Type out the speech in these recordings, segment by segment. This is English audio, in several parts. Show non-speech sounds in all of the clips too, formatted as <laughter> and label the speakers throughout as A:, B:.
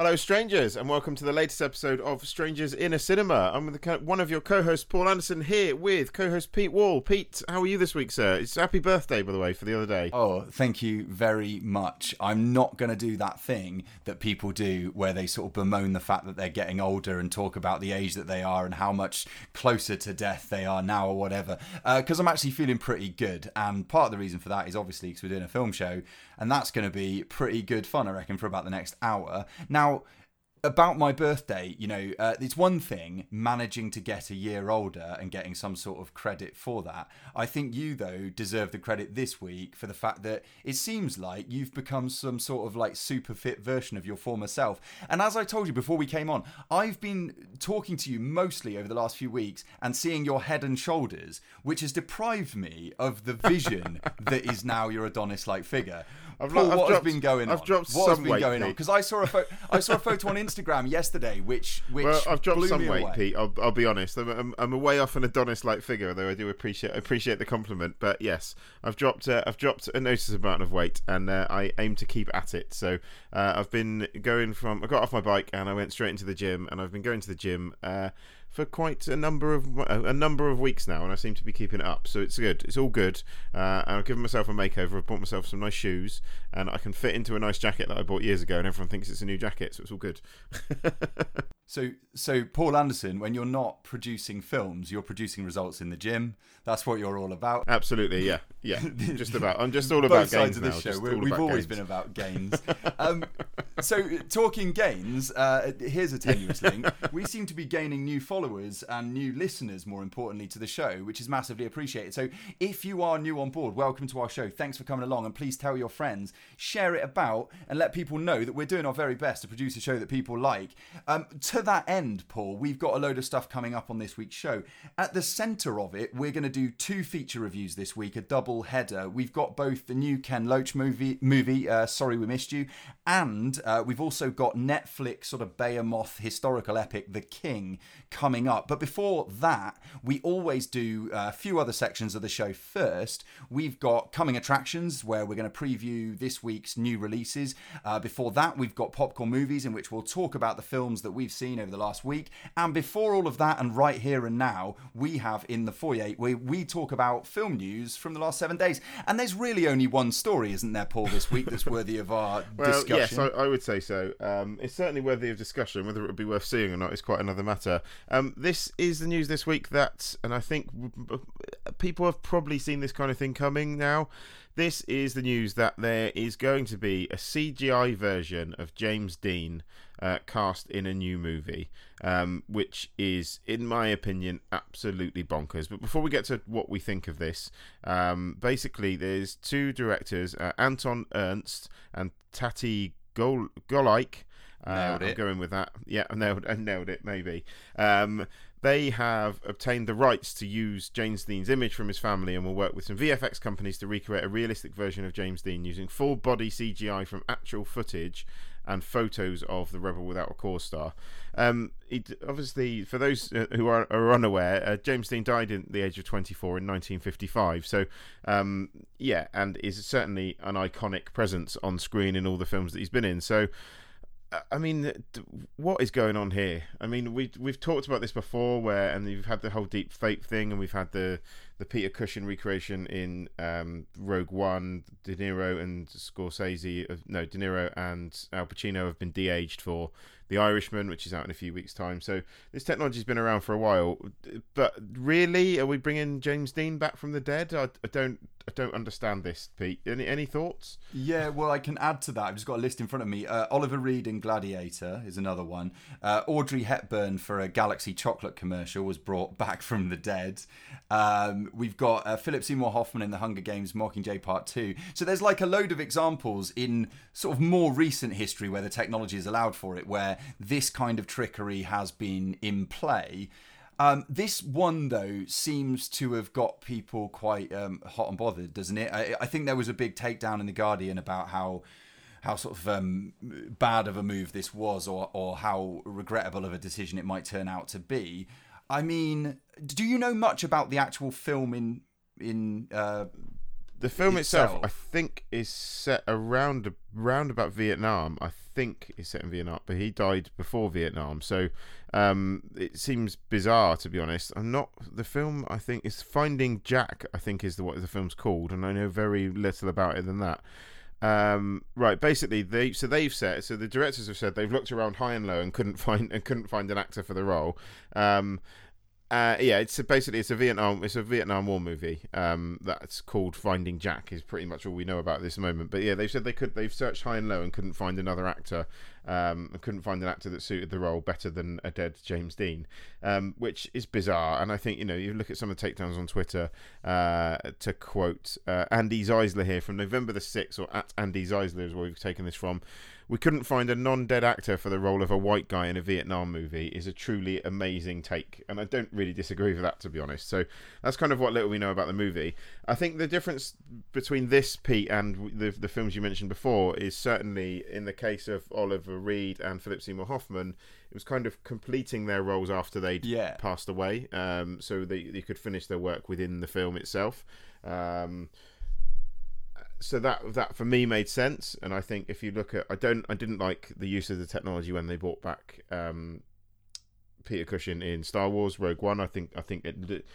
A: Hello, strangers, and welcome to the latest episode of Strangers in a Cinema. I'm with the, one of your co-hosts, Paul Anderson, here with co-host Pete Wall. Pete, how are you this week, sir? It's happy birthday, by the way, for the other day.
B: Oh, thank you very much. I'm not going to do that thing that people do where they sort of bemoan the fact that they're getting older and talk about the age that they are and how much closer to death they are now or whatever. Uh, because I'm actually feeling pretty good. And part of the reason for that is obviously because we're doing a film show, and that's going to be pretty good fun, I reckon, for about the next hour. Now, about my birthday, you know, uh, it's one thing managing to get a year older and getting some sort of credit for that. I think you, though, deserve the credit this week for the fact that it seems like you've become some sort of like super fit version of your former self. And as I told you before we came on, I've been talking to you mostly over the last few weeks and seeing your head and shoulders, which has deprived me of the vision <laughs> that is now your Adonis like figure.
A: I've
B: Paul,
A: I've
B: what
A: dropped-
B: has been going on?
A: I've dropped
B: what has
A: some
B: been
A: weight,
B: going on? Because I saw a photo, I saw a photo on Instagram yesterday, which which
A: well, I've dropped
B: blew
A: some
B: me
A: weight,
B: away.
A: Pete. I'll, I'll be honest. I'm, I'm, I'm a way off an Adonis-like figure, though I do appreciate appreciate the compliment. But yes, I've dropped uh, I've dropped a noticeable amount of weight, and uh, I aim to keep at it. So uh, I've been going from I got off my bike and I went straight into the gym, and I've been going to the gym. Uh, for quite a number of a number of weeks now, and I seem to be keeping it up. So it's good. It's all good. Uh, and I've given myself a makeover. I've bought myself some nice shoes, and I can fit into a nice jacket that I bought years ago, and everyone thinks it's a new jacket, so it's all good. <laughs>
B: So so Paul Anderson, when you're not producing films, you're producing results in the gym. That's what you're all about.
A: Absolutely, yeah, yeah. Just about. I'm just all <laughs> about
B: Both sides of
A: now.
B: this show. We're, we've always
A: gains.
B: been about gains. <laughs> um, so, talking gains, uh, here's a tenuous link. We seem to be gaining new followers and new listeners, more importantly, to the show, which is massively appreciated. So, if you are new on board, welcome to our show. Thanks for coming along, and please tell your friends, share it about, and let people know that we're doing our very best to produce a show that people like. Um, to that end, Paul, we've got a load of stuff coming up on this week's show. At the centre of it, we're going to do two feature reviews this week, a double header. We've got both the new Ken Loach movie, movie uh, Sorry We Missed You, and uh, we've also got Netflix sort of Behemoth historical epic, The King, coming up. But before that, we always do uh, a few other sections of the show first. We've got coming attractions where we're going to preview this week's new releases. Uh, before that, we've got popcorn movies in which we'll talk about the films that we've seen over the last week. And before all of that, and right here and now, we have in the foyer where we talk about film news from the last seven days. And there's really only one story, isn't there, Paul, this week that's worthy of our <laughs>
A: Well,
B: discussion?
A: yes, I, I would say so. Um, it's certainly worthy of discussion. Whether it would be worth seeing or not is quite another matter. Um, this is the news this week that, and I think people have probably seen this kind of thing coming now. This is the news that there is going to be a CGI version of James Dean uh, cast in a new movie, um, which is, in my opinion, absolutely bonkers. But before we get to what we think of this, um, basically, there's two directors, uh, Anton Ernst and Tati Gol- Golaik. Uh, I'm going with that. Yeah, I <laughs> nailed, I nailed it, maybe. Um, they have obtained the rights to use James Dean's image from his family and will work with some VFX companies to recreate a realistic version of James Dean using full body CGI from actual footage and photos of the Rebel Without a Cause star. Um, it, obviously, for those uh, who are, are unaware, uh, James Dean died at the age of 24 in 1955. So, um, yeah, and is certainly an iconic presence on screen in all the films that he's been in. So, I mean, what is going on here? I mean, we we've talked about this before, where and you've had the whole deep fake thing, and we've had the the Peter Cushing recreation in um, Rogue One. De Niro and Scorsese, uh, no, De Niro and Al Pacino have been de-aged for The Irishman, which is out in a few weeks' time. So this technology's been around for a while, but really, are we bringing James Dean back from the dead? I, I don't. I don't understand this, Pete. Any any thoughts?
B: Yeah, well, I can add to that. I've just got a list in front of me. Uh, Oliver Reed in Gladiator is another one. Uh, Audrey Hepburn for a Galaxy chocolate commercial was brought back from the dead. Um, we've got uh, Philip Seymour Hoffman in The Hunger Games Mockingjay Part 2. So there's like a load of examples in sort of more recent history where the technology has allowed for it, where this kind of trickery has been in play. Um, this one though seems to have got people quite um, hot and bothered, doesn't it? I, I think there was a big takedown in the Guardian about how how sort of um, bad of a move this was, or or how regrettable of a decision it might turn out to be. I mean, do you know much about the actual film in in? Uh,
A: The film itself,
B: itself.
A: I think, is set around around about Vietnam. I think is set in Vietnam, but he died before Vietnam, so um, it seems bizarre to be honest. I'm not. The film, I think, is Finding Jack. I think is the what the film's called, and I know very little about it than that. Um, right, basically, they so they've said so the directors have said they've looked around high and low and couldn't <laughs> find and couldn't find an actor for the role. Um, uh, yeah, it's a, basically it's a Vietnam it's a Vietnam War movie. Um, that's called Finding Jack is pretty much all we know about at this moment. But yeah, they've said they could they've searched high and low and couldn't find another actor. Um, couldn't find an actor that suited the role better than a dead James Dean, um, which is bizarre. And I think you know you look at some of the takedowns on Twitter. Uh, to quote uh, Andi Zeisler here from November the sixth, or at Andi Zeisler is where we've taken this from. We couldn't find a non-dead actor for the role of a white guy in a Vietnam movie is a truly amazing take, and I don't really disagree with that to be honest. So that's kind of what little we know about the movie. I think the difference between this Pete and the the films you mentioned before is certainly in the case of Oliver Reed and Philip Seymour Hoffman, it was kind of completing their roles after they'd
B: Yeah.
A: passed away, um, so they they could finish their work within the film itself. Um, so that that for me made sense. And i think if you look at i don't i didn't like the use of the technology when they brought back um peter cushing in star wars rogue one. I think i think it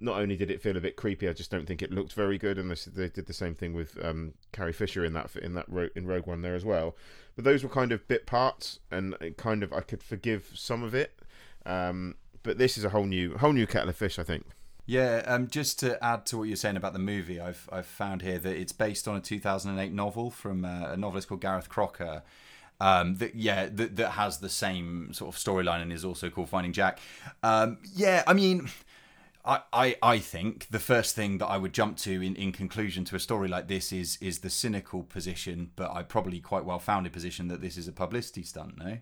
A: not only did it feel a bit creepy i just don't think it looked very good. And this, they did the same thing with um carrie fisher in that in that in rogue one there as well. But those were kind of bit parts and kind of i could forgive some of it. Um but this is a whole new whole new kettle of fish i think
B: Yeah, um, just to add to what you're saying about the movie, I've I've found here that it's based on a 2008 novel from uh, a novelist called Gareth Crocker. Um, that yeah, that, that has the same sort of storyline and is also called Finding Jack. Um, yeah, I mean, I, I I think the first thing that I would jump to in, in conclusion to a story like this is is the cynical position, but I probably quite well founded position that this is a publicity stunt. No,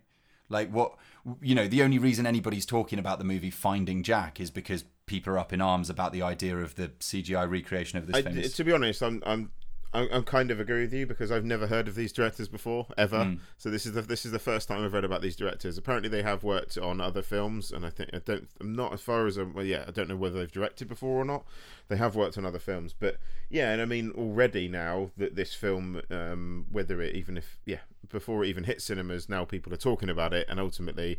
B: like what you know, the only reason anybody's talking about the movie Finding Jack is because people are up in arms about the idea of the CGI recreation of this
A: I,
B: famous.
A: to be honest, I'm I'm I'm I'm kind of agree with you because I've never heard of these directors before ever.
B: Hmm.
A: So this is the this is the first time I've read about these directors. Apparently, they have worked on other films, and I think I don't I'm not as far as I'm, well, yeah I don't know whether they've directed before or not. They have worked on other films, but yeah, and I mean already now that this film, um, whether it even if yeah before it even hit cinemas, now people are talking about it, and ultimately,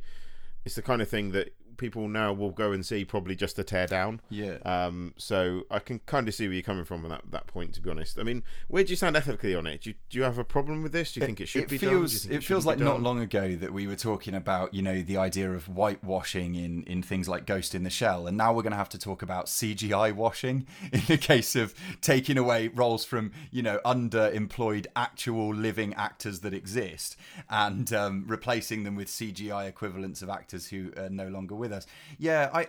A: it's the kind of thing that people now will go and see probably just to tear down.
B: yeah.
A: Um, so I can kind of see where you're coming from on that, that point. To be honest, I mean, where do you stand ethically on it? Do you, do you have a problem with this? Do you think it should be done? Do
B: feels
A: think
B: it feels like
A: be
B: not long ago that we were talking about you know the idea of whitewashing in in things like Ghost in the Shell, and now we're going to have to talk about CGI washing <laughs> in the case of taking away roles from you know underemployed actual living actors that exist and um, replacing them with CGI equivalents of actors who are no longer with us. Yeah, I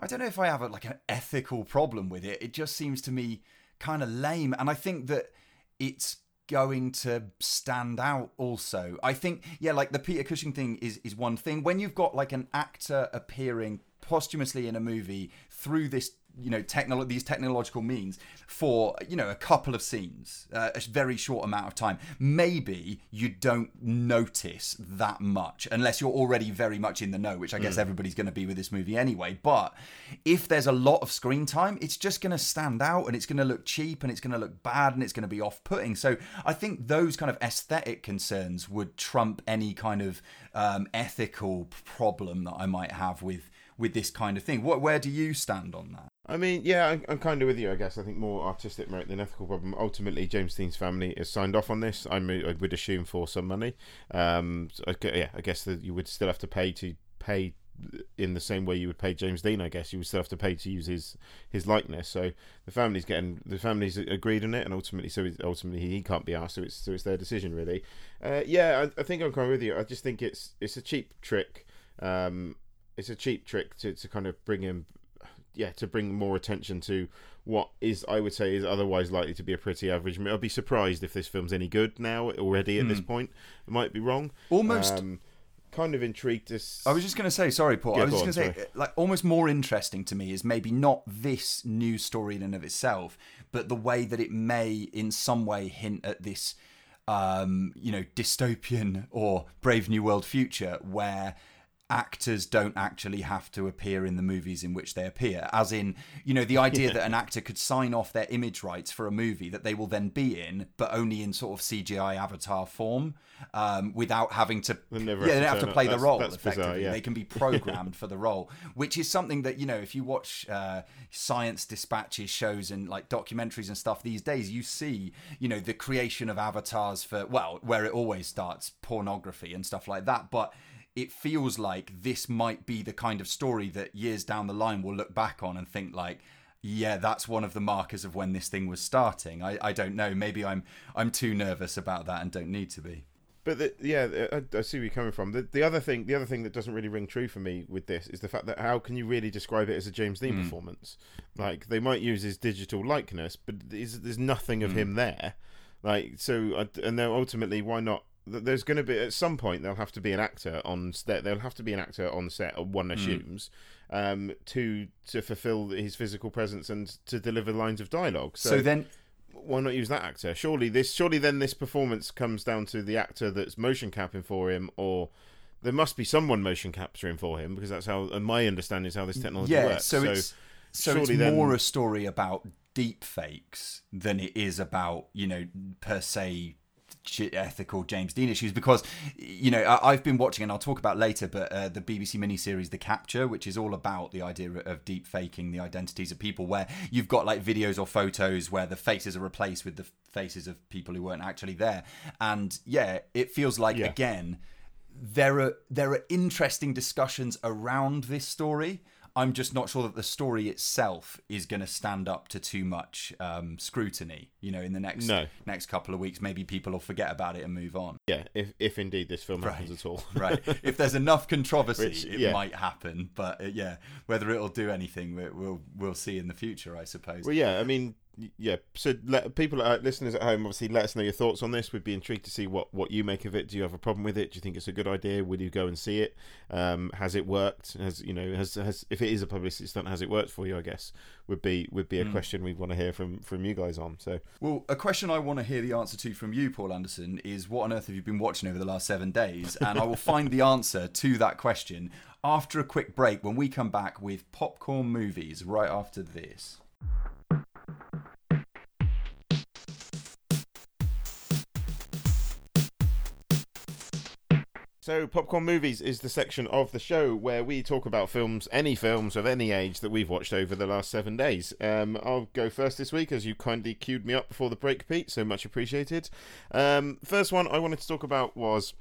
B: I don't know if I have a, like an ethical problem with it. It just seems to me kind of lame, and I think that it's going to stand out also. I think yeah, like the Peter Cushing thing is is one thing. When you've got like an actor appearing posthumously in a movie through this you know technolo- these technological means for you know a couple of scenes uh, a very short amount of time. Maybe you don't notice that much unless you're already very much in the know which i guess everybody's going to be with this movie anyway. But if there's a lot of screen time it's just going to stand out and it's going to look cheap and it's going to look bad and it's going to be off-putting. So i think those kind of aesthetic concerns would trump any kind of um, ethical problem that i might have with with this kind of thing. What where do you stand on that
A: I mean, yeah, I'm, I'm kind of with you. I guess I think more artistic merit than ethical problem. Ultimately, James Dean's family has signed off on this. I'm, I would assume for some money. Um, so I, yeah, I guess that you would still have to pay to pay in the same way you would pay James Dean. I guess you would still have to pay to use his his likeness. So the family's getting the family's agreed on it, and ultimately, so ultimately he can't be asked. So it's so it's their decision really. Uh, yeah, I, I think I'm kind of with you. I just think it's it's a cheap trick. Um, it's a cheap trick to, to kind of bring him yeah, to bring more attention to what is, I would say, is otherwise likely to be a pretty average. I'd be surprised if this film's any good now already at this point. I might be wrong.
B: Hmm. Almost-
A: Um, kind of intrigued to. s-
B: I was just going to say, sorry, Paul.
A: Yeah,
B: I was just going to say, like, almost more interesting to me is maybe not this new story in and of itself, but the way that it may, in some way, hint at this, um, you know, dystopian or Brave New World future where actors don't actually have to appear in the movies in which they appear. As in, you know, the <laughs> idea
A: Yeah.
B: that an actor could sign off their image rights for a movie that they will then be in, but only in sort of CGI avatar form, um, without having to.
A: They
B: yeah,
A: have
B: they don't have to play
A: up.
B: the
A: That's-
B: role
A: that's bizarre,
B: effectively.
A: yeah.
B: They can be <laughs> programmed for the role, which is something that you know, if you watch uh, science dispatches shows and like documentaries and stuff these days, you see, you know, the creation of avatars for well, where it always starts, pornography and stuff like that, but it feels like this might be the kind of story that years down the line we'll look back on and think like yeah that's one of the markers of when this thing was starting i, I don't know maybe i'm i'm too nervous about that and don't need to be
A: But the, yeah, I, I see where you're coming from. The, the other thing, the other thing that doesn't really ring true for me with this is the fact that how can you really describe it as a James Dean hmm. performance? Like they might use his digital likeness, but there's, there's nothing of hmm. him there. Like so, and then ultimately, why not? Th- There's going to be at some point there'll have to be an actor on set. There'll have to be an actor on set, one assumes, um, to to fulfill his physical presence and to deliver lines of dialogue.
B: so, then
A: why not use that actor? Surely this, surely then this performance comes down to the actor that's motion capping for him, or there must be someone motion capturing for him because that's how, and my understanding is how this technology
B: yeah
A: works.
B: so, it's so it's
A: then-
B: more a story about deep fakes than it is about you know per se ethical James Dean issues because you know I- I've been watching and I'll talk about later but uh, the BBC miniseries The Capture which is all about the idea of deep faking the identities of people where you've got like videos or photos where the faces are replaced with the faces of people who weren't actually there and yeah it feels like
A: Yeah.
B: again there are there are interesting discussions around this story. I'm just not sure that the story itself is going to stand up to too much um, scrutiny. You know, in the next
A: No.
B: next couple of weeks, maybe people will forget about it and move on.
A: yeah, if if indeed this film happens at all. <laughs>
B: Right? if there's enough controversy,
A: Which,
B: it might happen. But uh, yeah, whether it'll do anything, we- we'll we'll see in the future, I suppose.
A: Well, yeah, I mean, yeah. So, let, people, uh, listeners at home, obviously, let us know your thoughts on this. We'd be intrigued to see what what you make of it. Do you have a problem with it? Do you think it's a good idea? Will you go and see it? Um, has it worked? Has you know, has has if it is a publicity stunt, has it worked for you? I guess would be would be a question we'd want to hear from from you guys on. So,
B: Well, a question I want to hear the answer to from you, Paul Anderson, is what on earth have you been watching over the last seven days? And I will find the answer to that question after a quick break when we come back with popcorn movies right after this.
A: So, Popcorn Movies is the section of the show where we talk about films, any films of any age that we've watched over the last seven days. Um, I'll go first this week as you kindly queued me up before the break, Pete, so much appreciated. Um, first one I wanted to talk about was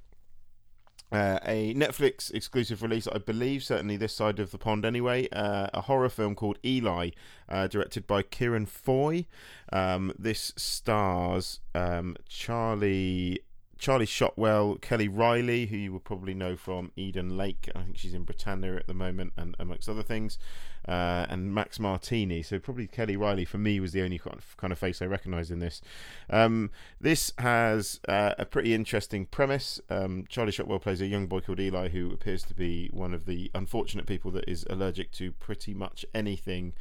A: uh, a Netflix exclusive release, I believe, certainly this side of the pond anyway. Uh, a horror film called Eli, uh, directed by Ciarán Foy. Um, this stars um, Charlie. Charlie Shotwell, Kelly Reilly, who you will probably know from Eden Lake. I think she's in Britannia at the moment, and amongst other things, uh, and Max Martini. So probably Kelly Reilly for me was the only kind of, face I recognised in this. Um, this has uh, a pretty interesting premise. Um, Charlie Shotwell plays a young boy called Eli who appears to be one of the unfortunate people that is allergic to pretty much anything.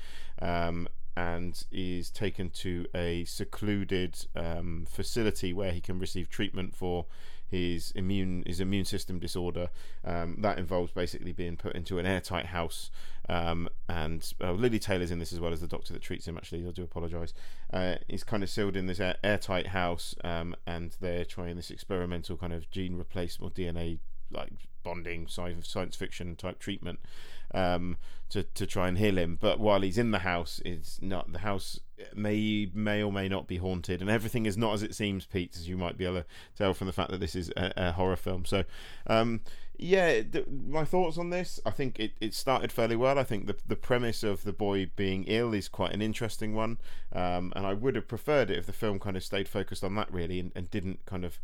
A: Um, and is taken to a secluded um, facility where he can receive treatment for his immune his immune system disorder. Um, that involves basically being put into an airtight house. Um, and uh, Lili Taylor's in this as well as the doctor that treats him. Actually, I do apologise. Uh, he's kind of sealed in this air- airtight house, um, and they're trying this experimental kind of gene replacement or DNA like bonding sci- science fiction type treatment um, to to try and heal him. But while he's in the house, it's not the house may may or may not be haunted, and everything is not as it seems, Pete, as you might be able to tell from the fact that this is a, a horror film. So, um, yeah, th- my thoughts on this. I think it, it started fairly well. I think the the premise of the boy being ill is quite an interesting one, um, and I would have preferred it if the film kind of stayed focused on that really and, and didn't kind of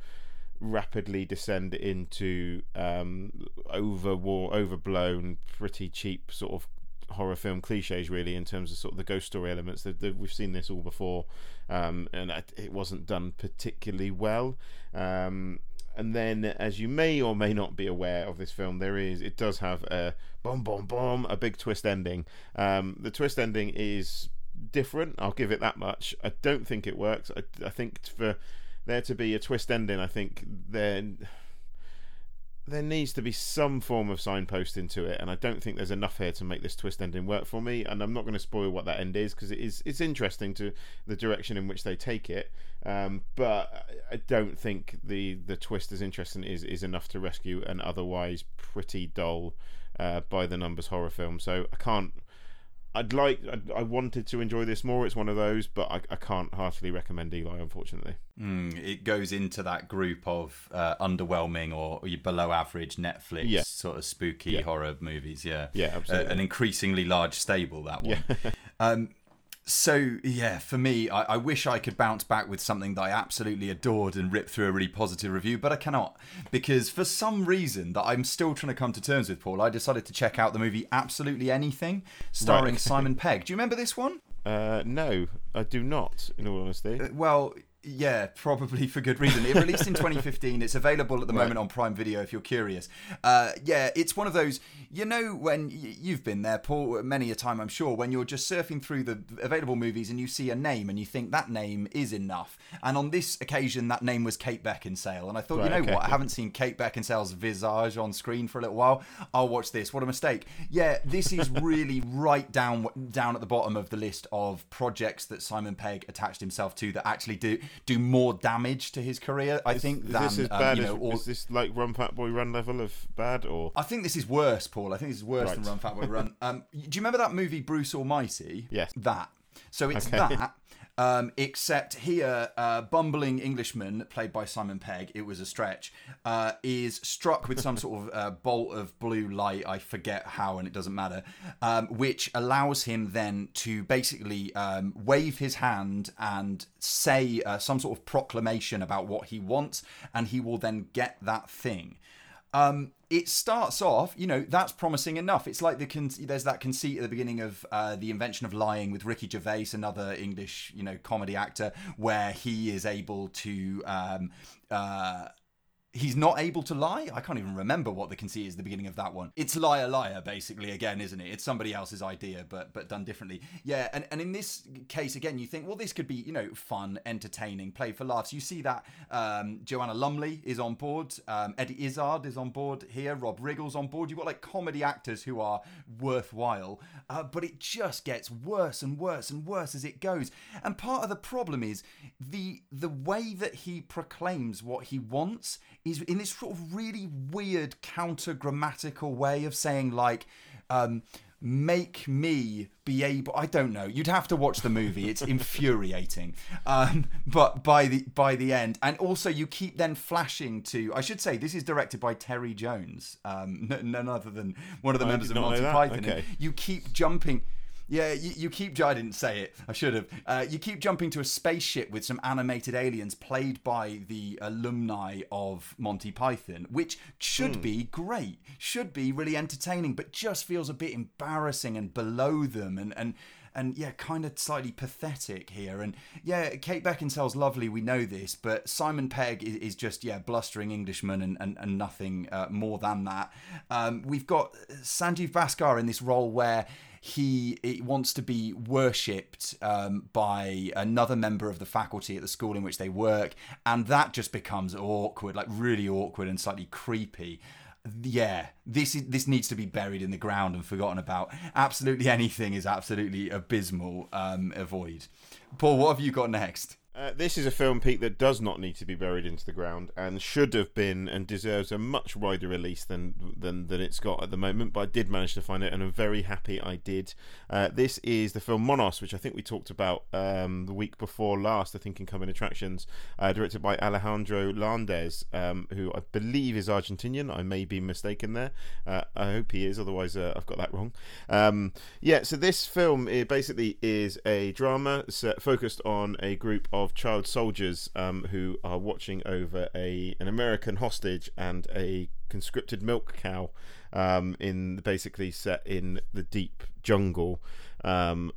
A: rapidly descend into um, over overblown, pretty cheap sort of horror film cliches really in terms of sort of the ghost story elements. We've seen this all before um, and it wasn't done particularly well. Um, and then as you may or may not be aware of this film there is it does have a boom boom boom a big twist ending. Um, the twist ending is different. I'll give it that much. I don't think it works. I, I think for there to be a twist ending i think then there needs to be some form of signpost into it, and I don't think there's enough here to make this twist ending work for me. And I'm not going to spoil what that end is because it is it's interesting to the direction in which they take it. Um, but I don't think the the twist as interesting is is enough to rescue an otherwise pretty dull uh, by the numbers horror film. So I can't. I'd like. I'd, I wanted to enjoy this more. It's one of those, but I, I can't heartily recommend Eli, unfortunately.
B: Mm, it goes into that group of uh, underwhelming or below average Netflix
A: Yeah.
B: sort of spooky
A: Yeah.
B: horror movies. Yeah,
A: Yeah,
B: Uh,
A: absolutely.
B: an increasingly large stable that one. <laughs> um, so yeah, for me, I, I wish I could bounce back with something that I absolutely adored and rip through a really positive review, but I cannot because for some reason that I'm still trying to come to terms with, Paul, I decided to check out the movie Absolutely Anything, starring
A: Right. <laughs>
B: Simon Pegg. Do you remember this one?
A: Uh, no, I do not. In all honesty,
B: Well, yeah, probably for good reason. It released in <laughs> 2015. It's available at the moment on Prime Video if you're curious. Uh, yeah, it's one of those, you know, when y- you've been there, Paul, many a time, I'm sure, when you're just surfing through the available movies and you see a name and you think that name is enough. And on this occasion, that name was Kate Beckinsale. And I thought, you know
A: okay.
B: what? I haven't seen Kate Beckinsale's visage on screen for a little while. I'll watch this. What a mistake. Yeah, this is <laughs> really right down down at the bottom of the list of projects that Simon Pegg attached himself to that actually do do more damage to his career. I think
A: is
B: than
A: this as
B: um,
A: bad
B: you
A: as
B: know, all,
A: is this like Run Fat Boy Run level of bad or?
B: I think this is worse, Paul. I think this is worse than Run Fat Boy Run. Um, do you remember that movie Bruce Almighty?
A: Yes.
B: That. So it's
A: Okay.
B: that. Um, except here, uh, bumbling Englishman, played by Simon Pegg, it was a stretch, uh, is struck with some sort of uh, bolt of blue light. I forget how, and it doesn't matter, um, which allows him then to basically um, wave his hand and say uh, some sort of proclamation about what he wants, and he will then get that thing um, it starts off, you know, that's promising enough. It's like the con- there's that conceit at the beginning of uh, the invention of lying with Ricky Gervais, another English, you know, comedy actor, where he is able to. Um, uh, He's not able to lie. I can't even remember what the conceit is the beginning of that one. It's liar liar, basically, again, isn't it? It's somebody else's idea, but but done differently. Yeah, and, and in this case, again, you think, well, this could be, you know, fun, entertaining, play for laughs. You see that um, Joanna Lumley is on board, um, Eddie Izzard is on board here, Rob Riggle's on board. You've got like comedy actors who are worthwhile, uh, but it just gets worse and worse and worse as it goes. And part of the problem is the the way that he proclaims what he wants is in this sort of really weird counter grammatical way of saying like. Um, make me be able i don't know you'd have to watch the movie it's <laughs> infuriating um, but by the by the end and also you keep then flashing to i should say this is directed by terry jones um, n- none other than one of the
A: I
B: members of monty python
A: Okay.
B: you keep jumping yeah, you, you keep. I didn't say it. I should have. Uh, you keep jumping to a spaceship with some animated aliens played by the alumni of Monty Python, which should be great, should be really entertaining, but just feels a bit embarrassing and below them, and and and yeah, kind of slightly pathetic here. And yeah, Kate Beckinsale's lovely, we know this, but Simon Pegg is, is just yeah, blustering Englishman and and, and nothing uh, more than that. Um, we've got Sanjeev Bhaskar in this role where he wants to be worshipped um, by another member of the faculty at the school in which they work, and that just becomes awkward, like really awkward and slightly creepy. Yeah, this is this needs to be buried in the ground and forgotten about. Absolutely anything is absolutely abysmal. Um, avoid. Paul, what have you got next?
A: Uh, this is a film, Pete, that does not need to be buried into the ground and should have been and deserves a much wider release than than, than it's got at the moment. But I did manage to find it, and I'm very happy I did. Uh, this is the film Monos, which I think we talked about um, the week before last. I think in Coming Attractions, uh, directed by Alejandro Landes, um, who I believe is Argentinian. I may be mistaken there. Uh, I hope he is, otherwise uh, I've got that wrong. Um, yeah, so this film basically is a drama focused on a group of child soldiers um, who are watching over a an American hostage and a conscripted milk cow um, in basically set in the deep jungle. Um,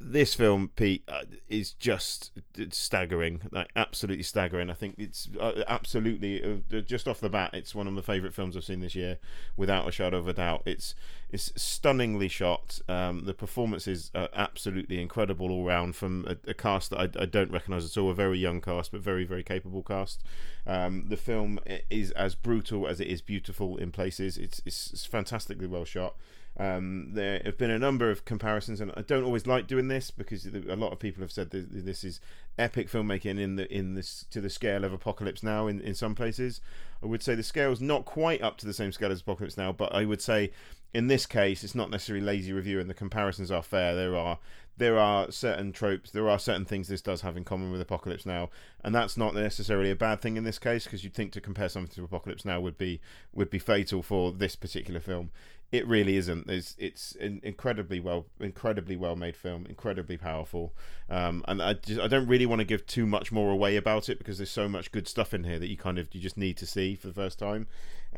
A: this film, Pete, uh, is just staggering, like absolutely staggering. I think it's uh, absolutely uh, just off the bat, it's one of my favourite films I've seen this year, without a shadow of a doubt. It's it's stunningly shot. Um, the performances are absolutely incredible all round from a, a cast that I, I, don't recognise at all. A very young cast, but very very capable cast. Um, the film is as brutal as it is beautiful in places. It's it's, it's fantastically well shot. Um, there have been a number of comparisons, and I don't always like doing this because a lot of people have said this is epic filmmaking in the in this to the scale of Apocalypse Now. In, in some places, I would say the scale is not quite up to the same scale as Apocalypse Now, but I would say in this case it's not necessarily lazy review, and the comparisons are fair. There are there are certain tropes, there are certain things this does have in common with Apocalypse Now, and that's not necessarily a bad thing in this case because you'd think to compare something to Apocalypse Now would be would be fatal for this particular film it really isn't. It's it's an incredibly well, incredibly well made film, incredibly powerful. Um, and I just, I don't really want to give too much more away about it because there's so much good stuff in here that you kind of you just need to see for the first time.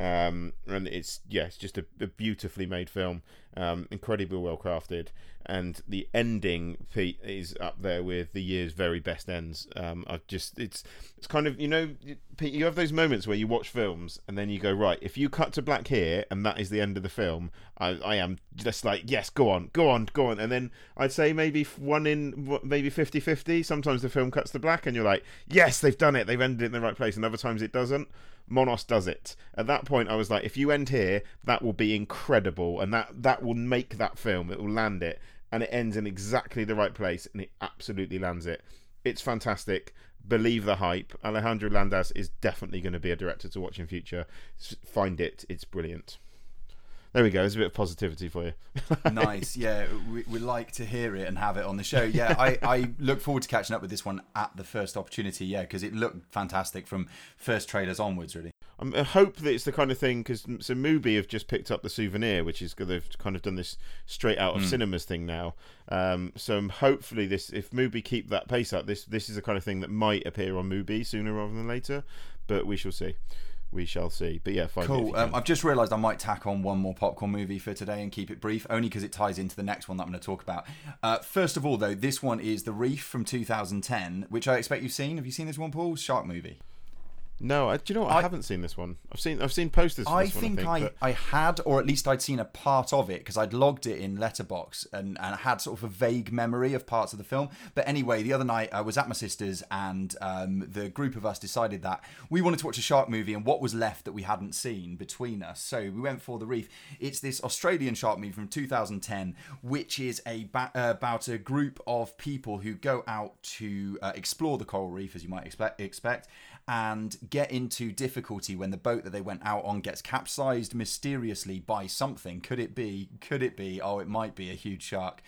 A: Um, and it's yeah, it's just a, a beautifully made film, um, incredibly well crafted, and the ending Pete is up there with the year's very best ends. Um, I just it's it's kind of you know Pete, you have those moments where you watch films and then you go right if you cut to black here and that is the end of the film, I, I am just like yes go on go on go on and then I'd say maybe one in maybe 50-50 Sometimes the film cuts to black and you're like yes they've done it they've ended it in the right place and other times it doesn't. Monos does it. At that point, I was like, if you end here, that will be incredible, and that that will make that film. It will land it, and it ends in exactly the right place, and it absolutely lands it. It's fantastic. Believe the hype. Alejandro Landes is definitely going to be a director to watch in future. Find it. It's brilliant. There we go. There's a bit of positivity for you. <laughs>
B: nice. Yeah, we, we like to hear it and have it on the show. Yeah, I, I look forward to catching up with this one at the first opportunity. Yeah, because it looked fantastic from first trailers onwards, really.
A: I hope that it's the kind of thing because so Mubi have just picked up the souvenir, which is they've kind of done this straight out of mm. cinemas thing now. Um, so hopefully, this if Mubi keep that pace up, this this is the kind of thing that might appear on Mubi sooner rather than later. But we shall see we shall see. But yeah, fine.
B: Cool. Um, I've just realised I might tack on one more popcorn movie for today and keep it brief, only because it ties into the next one that I'm going to talk about. Uh, first of all, though, this one is The Reef from 2010, which I expect you've seen. Have you seen this one, Paul? Shark movie.
A: No, I, do you know what? I, I, haven't seen this one. I've seen I've seen posters. I,
B: think
A: one, I
B: think I, I had, or at least I'd seen a part of it because I'd logged it in Letterboxd and, and had sort of a vague memory of parts of the film. But anyway, the other night I was at my sister's and um, the group of us decided that we wanted to watch a shark movie and what was left that we hadn't seen between us. So we went for the Reef. It's this Australian shark movie from 2010, which is a ba- uh, about a group of people who go out to uh, explore the coral reef, as you might expect, expect and get into difficulty when the boat that they went out on gets capsized mysteriously by something. Could it be? Could it be? Oh, it might be a huge shark.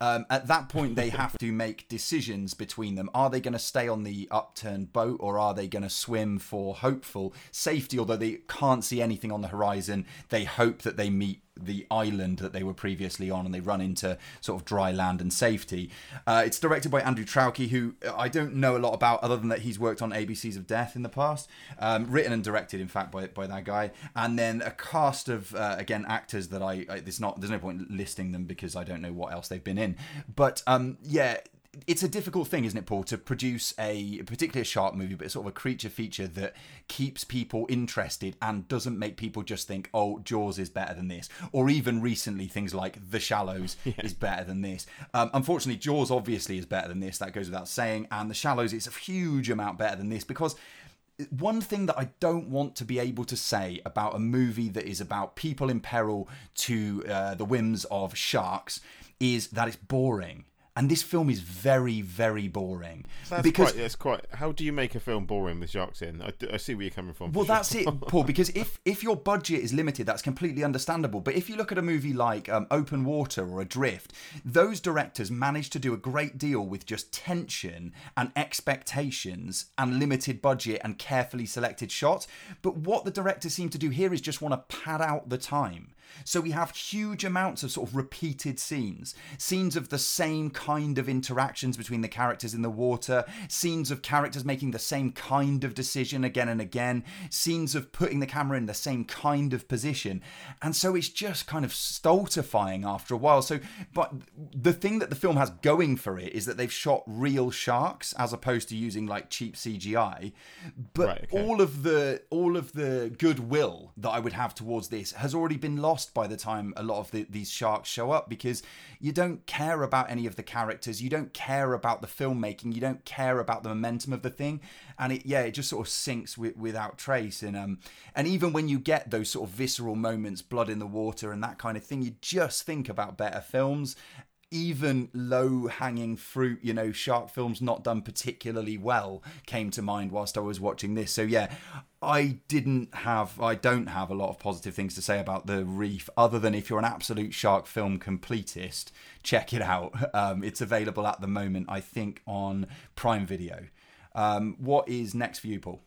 B: Um, at that point, they have to make decisions between them. Are they going to stay on the upturned boat or are they going to swim for hopeful safety? Although they can't see anything on the horizon, they hope that they meet the island that they were previously on and they run into sort of dry land and safety. Uh, it's directed by Andrew Traucki, who I don't know a lot about other than that he's worked on ABCs of Death in the past. Um, written and directed, in fact, by, by that guy. And then a cast of, uh, again, actors that I, I, there's, not, there's no point listing them because I don't know what else they've been in. But um, yeah, it's a difficult thing, isn't it, Paul, to produce a particularly a shark movie, but sort of a creature feature that keeps people interested and doesn't make people just think, "Oh, Jaws is better than this," or even recently things like The Shallows <laughs> yeah. is better than this. Um, unfortunately, Jaws obviously is better than this. That goes without saying, and The Shallows is a huge amount better than this because one thing that I don't want to be able to say about a movie that is about people in peril to uh, the whims of sharks is that it's boring and this film is very very boring.
A: That's because quite, that's quite how do you make a film boring with sharks in I, I see where you're coming from.
B: Well <laughs> that's it paul because if if your budget is limited that's completely understandable. But if you look at a movie like um, open water or adrift those directors managed to do a great deal with just tension and expectations and limited budget and carefully selected shots. But what the directors seem to do here is just want to pad out the time So we have huge amounts of sort of repeated scenes, scenes of the same kind of interactions between the characters in the water, scenes of characters making the same kind of decision again and again, scenes of putting the camera in the same kind of position. And so it's just kind of stultifying after a while. So, but the thing that the film has going for it is that they've shot real sharks as opposed to using like cheap CGI. But
A: Right, okay.
B: all of the all of the goodwill that I would have towards this has already been lost by the time a lot of the, these sharks show up because you don't care about any of the characters, you don't care about the filmmaking, you don't care about the momentum of the thing, and it yeah it just sort of sinks with, without trace. And um and even when you get those sort of visceral moments, blood in the water and that kind of thing, you just think about better films even low hanging fruit, you know, shark films not done particularly well came to mind whilst I was watching this. So yeah, I didn't have I don't have a lot of positive things to say about the reef other than if you're an absolute shark film completist, check it out. <laughs> Um, it's available at the moment, I think, on Prime Video. Um, what is next for you, Paul?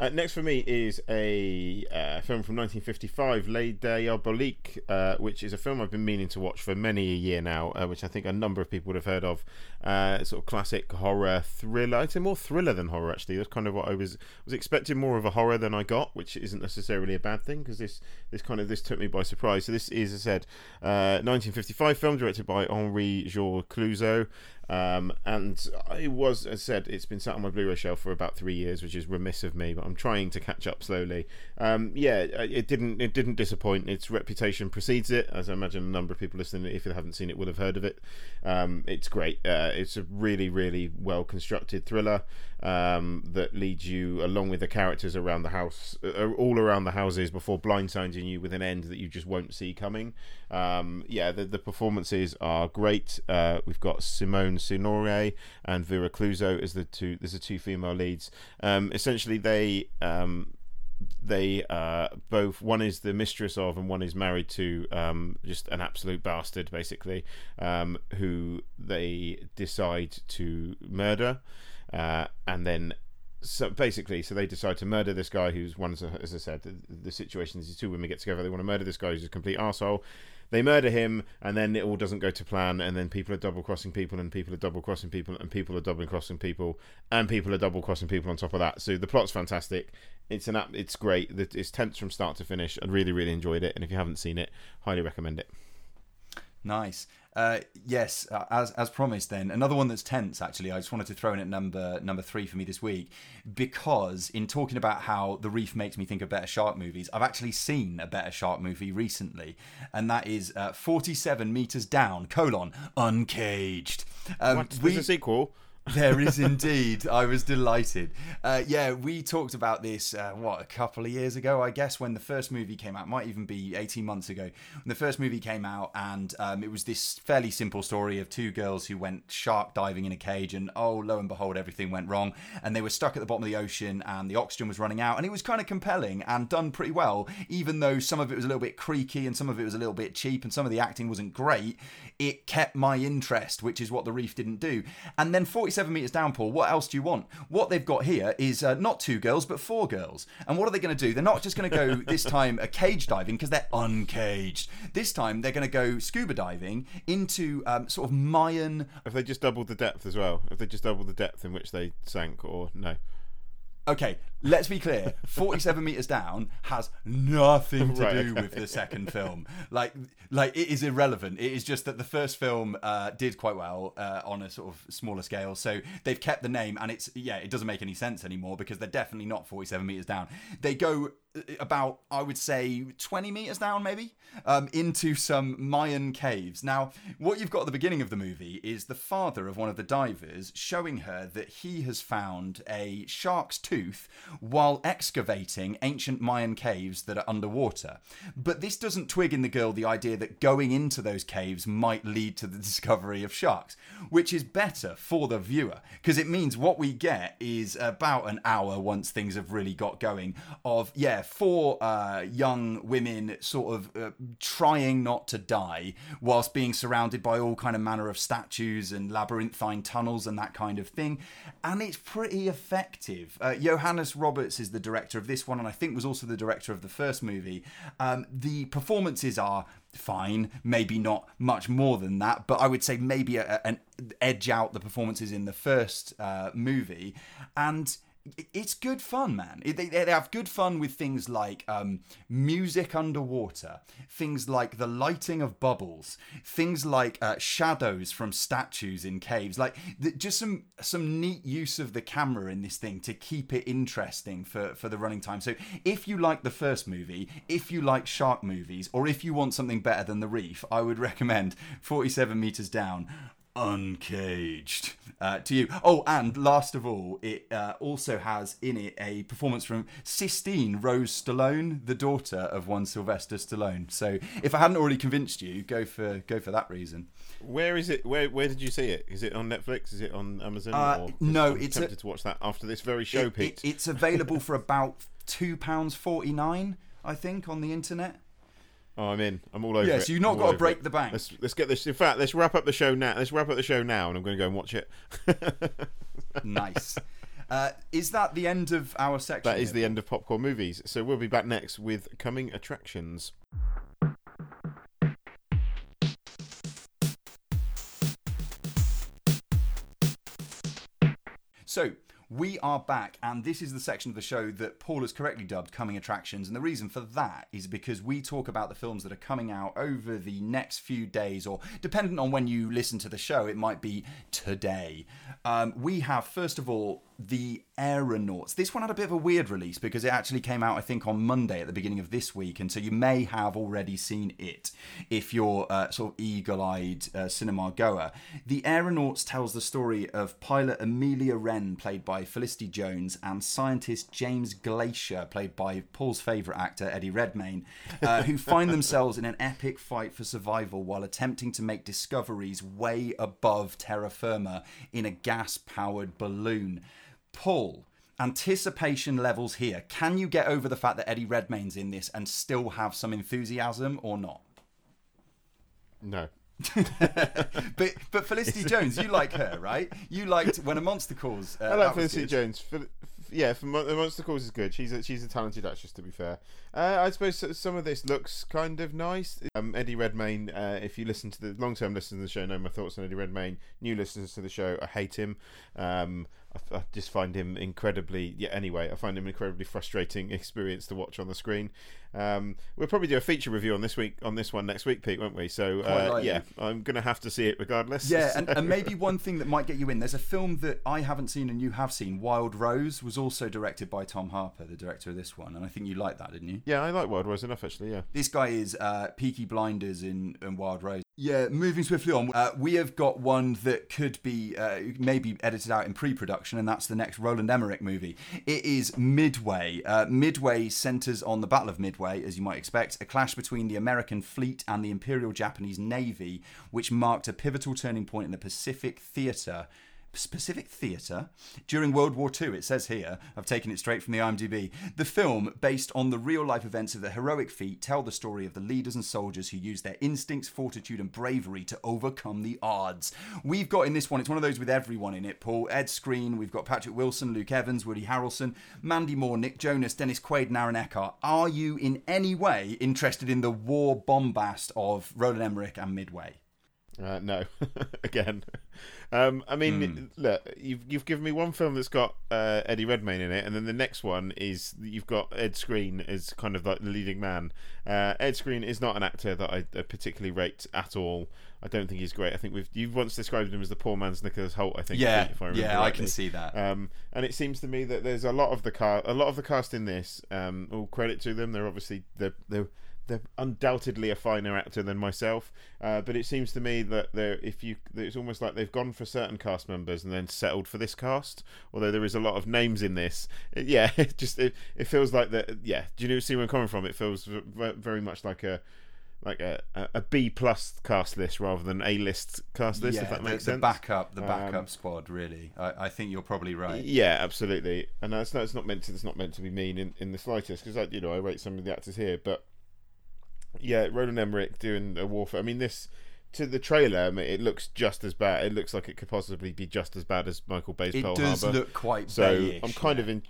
A: Uh, next for me is a uh, film from 1955, Les Diaboliques, uh, which is a film I've been meaning to watch for many a year now, uh, which I think a number of people would have heard of. Uh, sort of classic horror thriller. I'd say more thriller than horror, actually. That's kind of what I was was expecting more of a horror than I got, which isn't necessarily a bad thing because this this kind of this took me by surprise. So this is, as I said, uh, 1955 film directed by Henri Georges Clouzot. Um, and I was, as I said, it's been sat on my Blu-ray shelf for about three years, which is remiss of me. But I'm trying to catch up slowly. Um, yeah, it didn't it didn't disappoint. Its reputation precedes it, as I imagine a number of people listening, if they haven't seen it, will have heard of it. Um, it's great. Uh, it's a really really well constructed thriller um, that leads you along with the characters around the house, uh, all around the houses before blindsiding you with an end that you just won't see coming. Um, yeah, the, the performances are great. Uh, we've got Simone Signoret and Vera Clouzot as the two. There's the two female leads. Um, essentially, they um, they uh, both one is the mistress of and one is married to um, just an absolute bastard basically um, who they decide to murder uh, and then so basically so they decide to murder this guy who's one as I said the, the situation is these two women get together they want to murder this guy who's a complete asshole they murder him and then it all doesn't go to plan and then people are double crossing people and people are double crossing people and people are double crossing people and people are double crossing people on top of that. So the plot's fantastic. It's an app it's great. It's tense from start to finish. I really really enjoyed it and if you haven't seen it highly recommend it.
B: Nice. Uh, yes, uh, as as promised. Then another one that's tense. Actually, I just wanted to throw in at number number three for me this week because in talking about how the reef makes me think of better shark movies, I've actually seen a better shark movie recently, and that is uh, Forty Seven Meters Down: colon Uncaged. Um,
A: what? there's a sequel
B: there is indeed. I was delighted. Uh, yeah, we talked about this, uh, what, a couple of years ago, I guess, when the first movie came out. Might even be 18 months ago. When the first movie came out, and um, it was this fairly simple story of two girls who went shark diving in a cage, and oh, lo and behold, everything went wrong. And they were stuck at the bottom of the ocean, and the oxygen was running out. And it was kind of compelling and done pretty well, even though some of it was a little bit creaky and some of it was a little bit cheap, and some of the acting wasn't great. It kept my interest, which is what The Reef didn't do. And then 47 meters down, Paul, what else do you want? What they've got here is uh, not two girls, but four girls. And what are they going to do? They're not just going to go <laughs> this time a cage diving because they're uncaged. This time they're going to go scuba diving into um, sort of Mayan.
A: have they just doubled the depth as well have they just doubled the depth in which they sank or no
B: Okay, let's be clear. 47 meters down has nothing to
A: Right,
B: do
A: okay.
B: with the second film. Like, like it is irrelevant. It is just that the first film uh, did quite well uh, on a sort of smaller scale. So they've kept the name, and it's yeah, it doesn't make any sense anymore because they're definitely not 47 meters down. They go uh, about I would say 20 meters down, maybe, um, into some Mayan caves. Now, what you've got at the beginning of the movie is the father of one of the divers showing her that he has found a shark's tooth while excavating ancient Mayan caves that are underwater. But this doesn't twig in the girl the idea that going into those caves might lead to the <laughs> discovery of sharks, which is better for the viewer because it means what we get is about an hour once things have really got going of yeah four uh, young women sort of uh, trying not to die whilst being surrounded by all kind of manner of statues and labyrinthine tunnels and that kind of thing and it's pretty effective uh, johannes Roberts is the director of this one, and I think was also the director of the first movie. Um, the performances are fine, maybe not much more than that, but I would say maybe a, an edge out the performances in the first uh, movie, and it's good fun, man. They, they have good fun with things like um, music underwater, things like the lighting of bubbles, things like uh, shadows from statues in caves, like th- just some some neat use of the camera in this thing to keep it interesting for for the running time. So if you like the first movie, if you like shark movies, or if you want something better than the Reef, I would recommend Forty Seven Meters Down. Uncaged uh, to you. Oh, and last of all, it uh, also has in it a performance from Sistine Rose Stallone, the daughter of one Sylvester Stallone. So, if I hadn't already convinced you, go for go for that reason.
A: Where is it? Where Where did you see it? Is it on Netflix? Is it on Amazon?
B: Uh,
A: or
B: no,
A: I'm
B: it's a-
A: tempted to watch that after this very show,
B: It-
A: Pete.
B: it- it's available for about two pounds forty nine, I think, on the internet.
A: Oh, I'm in. I'm all over
B: Yeah,
A: it.
B: so you've not got to break
A: it.
B: the bank.
A: Let's let's get this. In fact, let's wrap up the show now. Let's wrap up the show now, and I'm going to go and watch it. <laughs>
B: nice. Uh, is that the end of our section?
A: that is the end of popcorn movies. So we'll be back next with coming attractions.
B: So we are back, and this is the section of the show that Paul has correctly dubbed coming attractions. And the reason for that is because we talk about the films that are coming out over the next few days, or dependent on when you listen to the show, it might be today. Um, we have, first of all, the Aeronauts. This one had a bit of a weird release because it actually came out, I think, on Monday at the beginning of this week, and so you may have already seen it if you're uh, sort of eagle-eyed uh, cinema goer. The Aeronauts tells the story of pilot Amelia Wren, played by Felicity Jones, and scientist James Glaisher, played by Paul's favourite actor Eddie Redmayne, uh, who <laughs> find themselves in an epic fight for survival while attempting to make discoveries way above terra firma in a gas-powered balloon. Paul, anticipation levels here. Can you get over the fact that Eddie Redmayne's in this and still have some enthusiasm or not?
A: No. <laughs>
B: But but Felicity Jones, you like her, right? You liked when a monster calls. Uh,
A: I like Felicity. Jones. Yeah, for Mon- the Monster Calls is good. She's a, she's a talented actress, to be fair. Uh, I suppose some of this looks kind of nice. Um, Eddie Redmayne. Uh, if you listen to the long-term listeners to the show, know my thoughts on Eddie Redmayne. New listeners to the show, I hate him. Um, I, I just find him incredibly. Yeah. Anyway, I find him an incredibly frustrating <laughs> experience to watch on the screen. Um, we'll probably do a feature review on this week on this one next week, Pete, won't we? So uh, yeah, I'm gonna have to see it regardless.
B: Yeah, <laughs> and, and maybe one thing that might get you in. There's a film that I haven't seen and you have seen. Wild Rose was also directed by Tom Harper, the director of this one, and I think you liked that, didn't you?
A: yeah, I like Wild Rose enough actually. Yeah.
B: This guy is uh, Peaky Blinders in, in Wild Rose. Yeah, moving swiftly on, uh, we have got one that could be uh, maybe edited out in pre-production, and that's the next Roland Emmerich movie. It is Midway. Uh, Midway centers on the Battle of Midway, as you might expect, a clash between the American fleet and the Imperial Japanese Navy, which marked a pivotal turning point in the Pacific Theater. Pacific Theatre during World War II. It says here, I've taken it straight from the IMDb. The film, based on the real life events of the heroic feat, tell the story of the leaders and soldiers who used their instincts, fortitude, and bravery to overcome the odds. We've got in this one, it's one of those with everyone in it. Paul Ed Skrein, we've got Patrick Wilson, Luke Evans, Woody Harrelson, Mandy Moore, Nick Jonas, Dennis Quaid, and Aaron Eckhart. Are you in any way interested in the war bombast of Roland Emmerich and Midway?
A: Uh, no, <laughs> again. Um, I mean,
B: Hmm.
A: look, you've you've given me one film that's got uh, Eddie Redmayne in it, and then the next one is you've got Ed Skrein as kind of like the leading man. Uh, Ed Skrein is not an actor that I particularly rate at all. I don't think he's great. I think we've you've once described him as the poor man's Nicholas Hoult. I think.
B: Yeah,
A: if I remember
B: yeah, I can see that.
A: Um, and it seems to me that there's a lot of the car, a lot of the cast in this. Um, all credit to them. They're obviously they're they're, they're undoubtedly a finer actor than myself. Uh, but it seems to me that they're if you that it's almost like they've gone for certain cast members and then settled for this cast. Although there is a lot of names in this. It- yeah, <laughs> it just it, it feels like that. Yeah, do you know see where I'm coming from? It feels very much like a like a, a- B plus cast list rather than A list cast list.
B: yeah,
A: if that
B: the,
A: makes
B: the
A: sense.
B: backup, the backup
A: Um,
B: squad. Really, I, I think you're probably right.
A: Yeah, absolutely, and that's no, it's not meant to. It's not meant to be mean in, in the slightest because I, you know, I rate some of the actors here, but yeah, Roland Emmerich doing a warfare. I mean, this to the trailer, I mean, it looks just as bad. It looks like it could possibly be just as bad as Michael Bay's
B: it
A: Pearl
B: does
A: Harbor.
B: look quite.
A: so
B: Bayish,
A: I'm kind
B: yeah.
A: of in.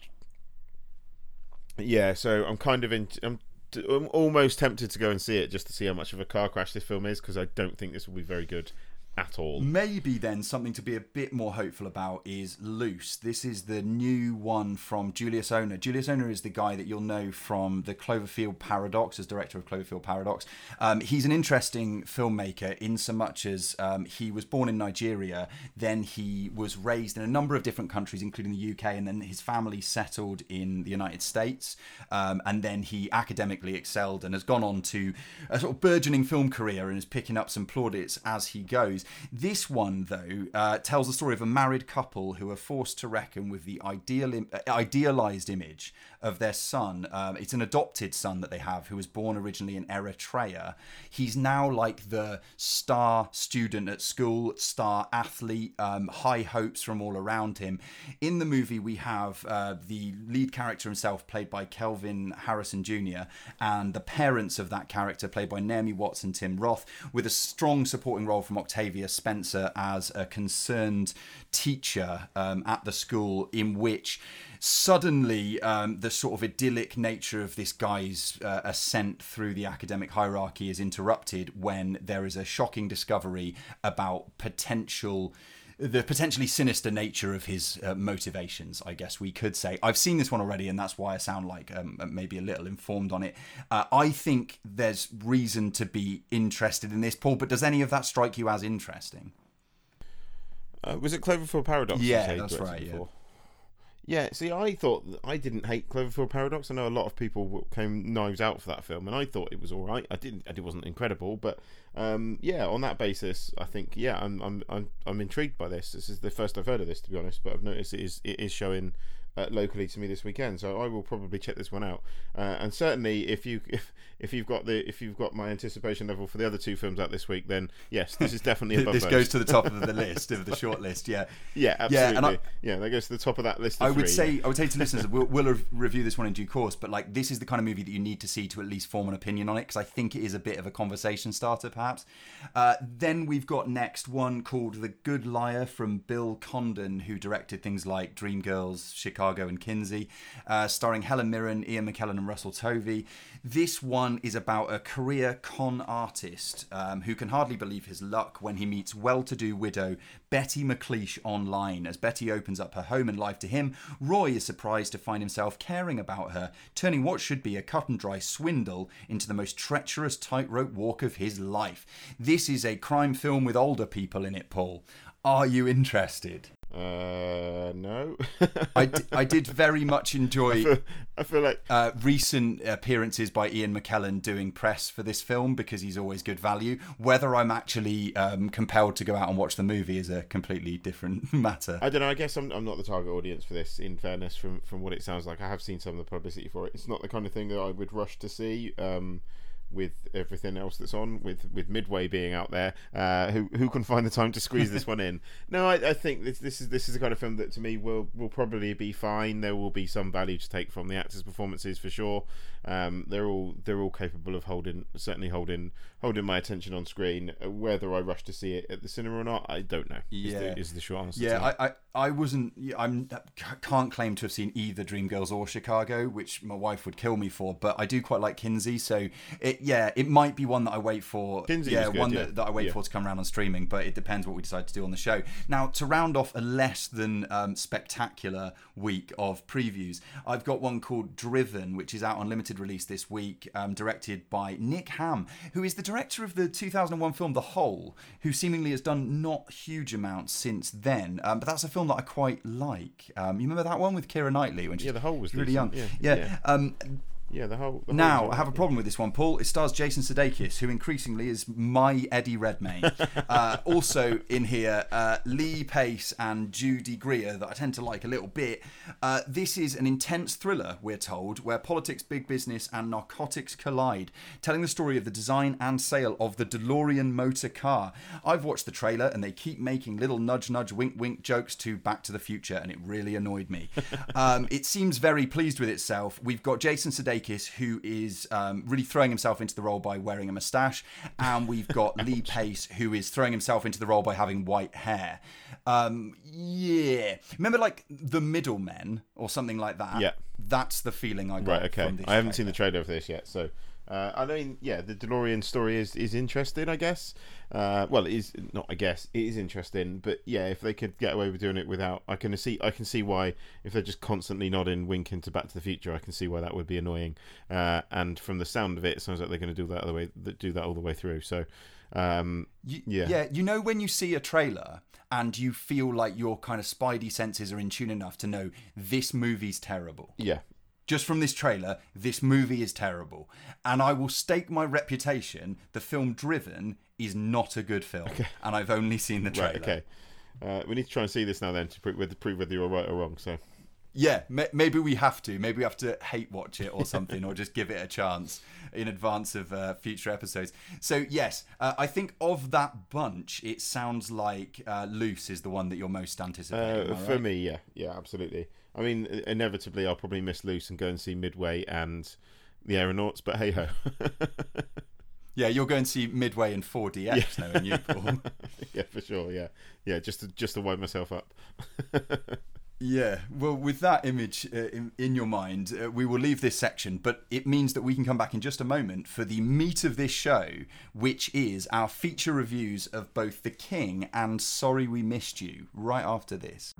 A: yeah, so I'm kind of in. I'm, I'm almost tempted to go and see it just to see how much of a car crash this film is because I don't think this will be very good at all.
B: Maybe then something to be a bit more hopeful about is Luce. This is the new one from Julius Onah. Julius Onah is the guy that you'll know from the Cloverfield Paradox as director of Cloverfield Paradox. Um, he's an interesting filmmaker in so much as um, he was born in Nigeria, then he was raised in a number of different countries, including the UK, and then his family settled in the United States, um, and then he academically excelled and has gone on to a sort of burgeoning film career and is picking up some plaudits as he goes. This one, though, uh, tells the story of a married couple who are forced to reckon with the ideal, uh, idealized image of their son. Um, it's an adopted son that they have who was born originally in Eritrea. He's now like the star student at school, star athlete, um, high hopes from all around him. In the movie, we have uh, the lead character himself, played by Kelvin Harrison Jr., and the parents of that character, played by Naomi Watts and Tim Roth, with a strong supporting role from Octavia Spencer as a concerned teacher um, at the school, in which suddenly um, the sort of idyllic nature of this guy's uh, ascent through the academic hierarchy is interrupted when there is a shocking discovery about potential the potentially sinister nature of his uh, motivations, I guess we could say. I've seen this one already, and that's why I sound like um, maybe a little informed on it. Uh, I think there's reason to be interested in this, Paul, but does any of that strike you as interesting?
A: Uh, was it Cloverfield Paradox?
B: Yeah, that's right, yeah.
A: Yeah, see, I thought I didn't hate Cloverfield Paradox. I know a lot of people came knives out for that film, and I thought it was all right. I didn't, it wasn't incredible, but um, yeah, on that basis, I think yeah, I'm, I'm, I'm, I'm intrigued by this. This is the first I've heard of this, to be honest, but I've noticed it is, it is showing uh, locally to me this weekend, so I will probably check this one out. Uh, and certainly, if you <laughs> if, if you've got the if you've got my anticipation level for the other two films out this week, then yes, this is definitely <laughs> above
B: this goes to the top of the <laughs> list of the short list. Yeah,
A: yeah,
B: Yeah,
A: absolutely.
B: and I-
A: yeah, that goes to the top of that list. Of
B: I would
A: three,
B: say
A: yeah.
B: I would say to listeners we'll, we'll rev- review this one in due course, but like this is the kind of movie that you need to see to at least form an opinion on it because I think it is a bit of a conversation starter, perhaps. Uh, then we've got next one called The Good Liar from Bill Condon, who directed things like Dreamgirls, Chicago, and Kinsey, uh, starring Helen Mirren, Ian McKellen, and Russell Tovey. This one is about a career con artist um, who can hardly believe his luck when he meets well-to-do widow Betty McLeish online. As Betty opens up her home and life to him, Roy is surprised to find himself caring about her, turning what should be a cut and dry swindle into the most treacherous tightrope walk of his life. This is a crime film with older people in it, Paul. Are you interested?
A: Uh, no.
B: I, d- I did very much enjoy <laughs>
A: I feel like
B: uh, recent appearances by Ian McKellen doing press for this film because he's always good value. Whether I'm actually um, compelled to go out and watch the movie is a completely different <laughs> matter.
A: I don't know. I guess I'm, I'm not the target audience for this. In fairness, from from what it sounds like, I have seen some of the publicity for it. It's not the kind of thing that I would rush to see. Um, with everything else that's on, with with Midway being out there, uh, who who can find the time to squeeze this one in? <laughs> No, I, I think this this is this is the kind of film that to me will will probably be fine. There will be some value to take from the actors' performances for sure. Um, they're all they're all capable of holding certainly holding holding my attention on screen. Whether I rush to see it at the cinema or not, I don't know. Is
B: Yeah.
A: the, is the short answer.
B: Yeah. I, I, I wasn't. I'm can't claim to have seen either Dreamgirls or Chicago, which my wife would kill me for. But I do quite like Kinsey, so it yeah, it might be one that I wait for.
A: Kinsey
B: yeah,
A: good,
B: one
A: yeah.
B: that, that I wait
A: Yeah.
B: for to come around on streaming. But it depends what we decide to do on the show. Now to round off a less than um, spectacular week of previews, I've got one called Driven, which is out on limited release this week, um, directed by Nick Hamm, who is the director of the 2001 film The Hole, who seemingly has done not huge amounts since then. Um, but that's a film that I quite like. Um, you remember that one with Keira Knightley when she's
A: Yeah, The Hole was
B: really young.
A: decent,
B: Yeah.
A: yeah, yeah. Yeah, the whole. The
B: now,
A: whole
B: I have a problem with this one, Paul. It stars Jason Sudeikis, who increasingly is my Eddie Redmayne. <laughs> uh, also in here, uh, Lee Pace and Judy Greer, that I tend to like a little bit. Uh, this is an intense thriller, we're told, where politics, big business, and narcotics collide, telling the story of the design and sale of the DeLorean motor car. I've watched the trailer, and they keep making little nudge, nudge, wink, wink jokes to Back to the Future, and it really annoyed me. <laughs> um, it seems very pleased with itself. We've got Jason Sudeikis Sudeikis, who is um, really throwing himself into the role by wearing a moustache, and we've got <laughs> Lee Pace, who is throwing himself into the role by having white hair. Um, yeah, remember like the Middlemen or something like that.
A: Yeah.
B: that's the feeling I got.
A: Right. Okay.
B: From this
A: I haven't seen the
B: trailer.
A: trailer of this yet, so uh, I mean, yeah, the DeLorean story is is interesting. I guess. Uh, well, it is not. I guess it is interesting, but yeah, if they could get away with doing it without, I can see. I can see why if they're just constantly nodding, winking to Back to the Future, I can see why that would be annoying. Uh, and from the sound of it, it sounds like they're going to do that all the way. Do that all the way through. So. Um,
B: You,
A: Yeah.
B: yeah, you know when you see a trailer and you feel like your kind of spidey senses are in tune enough to know this movie's terrible.
A: yeah,
B: Just from this trailer, this movie is terrible. And I will stake my reputation the film Driven is not a good film. Okay. And I've only seen the trailer.
A: right, okay. Uh, we need to try and see this now then to prove whether, prove whether you're right or wrong. So
B: Yeah, ma- maybe we have to. Maybe we have to hate watch it or <laughs> something, or just give it a chance in advance of uh, future episodes. So yes, uh, I think of that bunch, it sounds like uh, Luce is the one that you're most anticipating.
A: Uh, for me, yeah, yeah, absolutely. I mean, inevitably, I'll probably miss Luce and go and see Midway and the Aeronauts, but hey ho. <laughs>
B: yeah, you'll go and see Midway in 4DX knowing you, Paul.
A: yeah, for sure. Yeah, yeah, just to, just to wind myself up. <laughs>
B: Yeah, well, with that image uh, in, in your mind, uh, we will leave this section, but it means that we can come back in just a moment for the meat of this show, which is our feature reviews of both The King and Sorry We Missed You, right after this.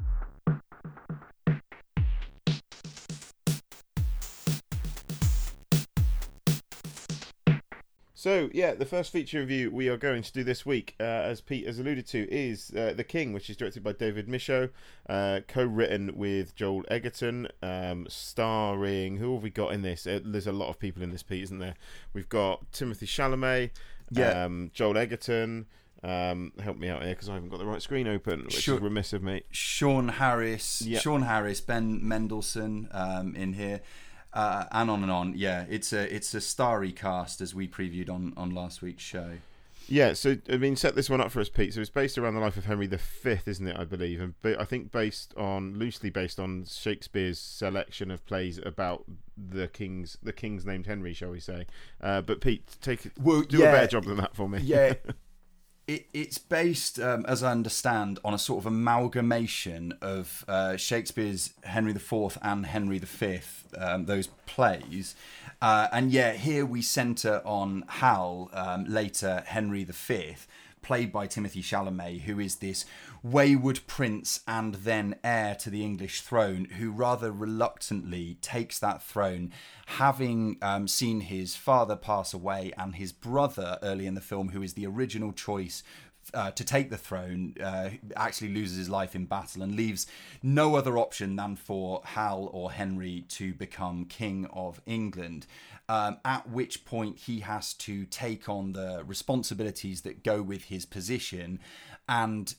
A: So yeah, the first feature review we are going to do this week, uh, as Pete has alluded to, is uh, The King, which is directed by David Michôd, uh, co-written with Joel Edgerton, um, starring who have we got in this? Uh, there's a lot of people in this, Pete, isn't there? We've got Timothy Chalamet,
B: Yeah.
A: um, Joel Edgerton. Um, help me out here because I haven't got the right screen open, which
B: Sure.
A: is remiss of me.
B: Sean Harris,
A: Yeah.
B: Sean Harris, Ben Mendelsohn um, in here, uh, and on and on. Yeah, it's a it's a starry cast as we previewed on on last week's show.
A: Yeah, so I mean, set this one up for us, Pete. So it's based around the life of Henry V, isn't it? I believe, and ba- I think based on loosely based on Shakespeare's selection of plays about the king's the king's named Henry, shall we say? Uh, but Pete, take it-
B: Well,
A: do
B: yeah.
A: a better job than that for me.
B: yeah <laughs> it, it's based um, as i understand on a sort of amalgamation of uh, shakespeare's henry iv and henry v um, those plays. Uh, and yeah here we center on hal um, later henry v played by Timothy Chalamet, who is this wayward prince and then heir to the English throne, who rather reluctantly takes that throne, having um, seen his father pass away and his brother early in the film, who is the original choice. Uh, to take the throne, uh, actually loses his life in battle and leaves no other option than for Hal or Henry to become king of England. Um, at which point he has to take on the responsibilities that go with his position and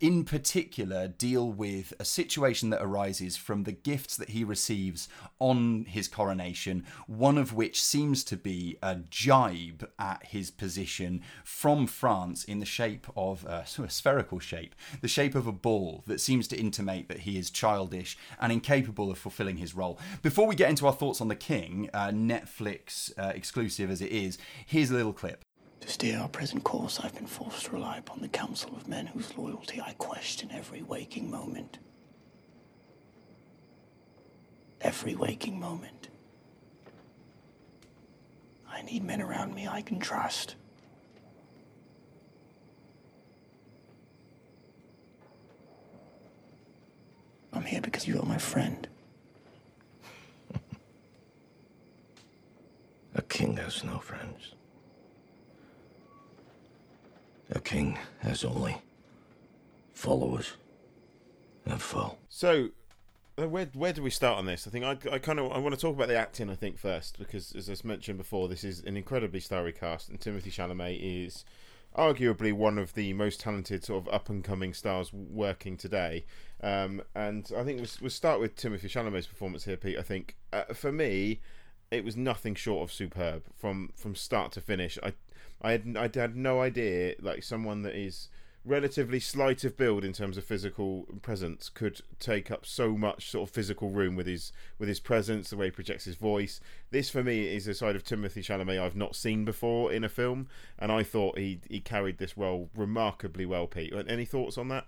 B: in particular deal with a situation that arises from the gifts that he receives on his coronation one of which seems to be a jibe at his position from France in the shape of <laughs> a, sort of spherical shape the shape of a ball that seems to intimate that he is childish and incapable of fulfilling his role. Before we get into our thoughts on the king uh, Netflix uh, exclusive as it is here's a little clip
C: To steer our present course, I've been forced to rely upon the counsel of men whose loyalty I question every waking moment. Every waking moment. I need men around me I can trust. I'm here because you are my friend. <laughs>
D: A king has no friends. A king has only followers and foe.
A: So, uh, where where do we start on this? I think I, I kind of I want to talk about the acting. I think first because as I mentioned before, this is an incredibly starry cast, and Timothy Chalamet is arguably one of the most talented sort of up and coming stars working today. Um, and I think we'll, we'll start with Timothy Chalamet's performance here, Pete. I think uh, for me, it was nothing short of superb from from start to finish. I I had I had no idea like someone that is relatively slight of build in terms of physical presence could take up so much sort of physical room with his with his presence, the way he projects his voice. This for me is a side of Timothy Chalamet I've not seen before in a film, and I thought he he carried this role remarkably well. Pete, any thoughts on that?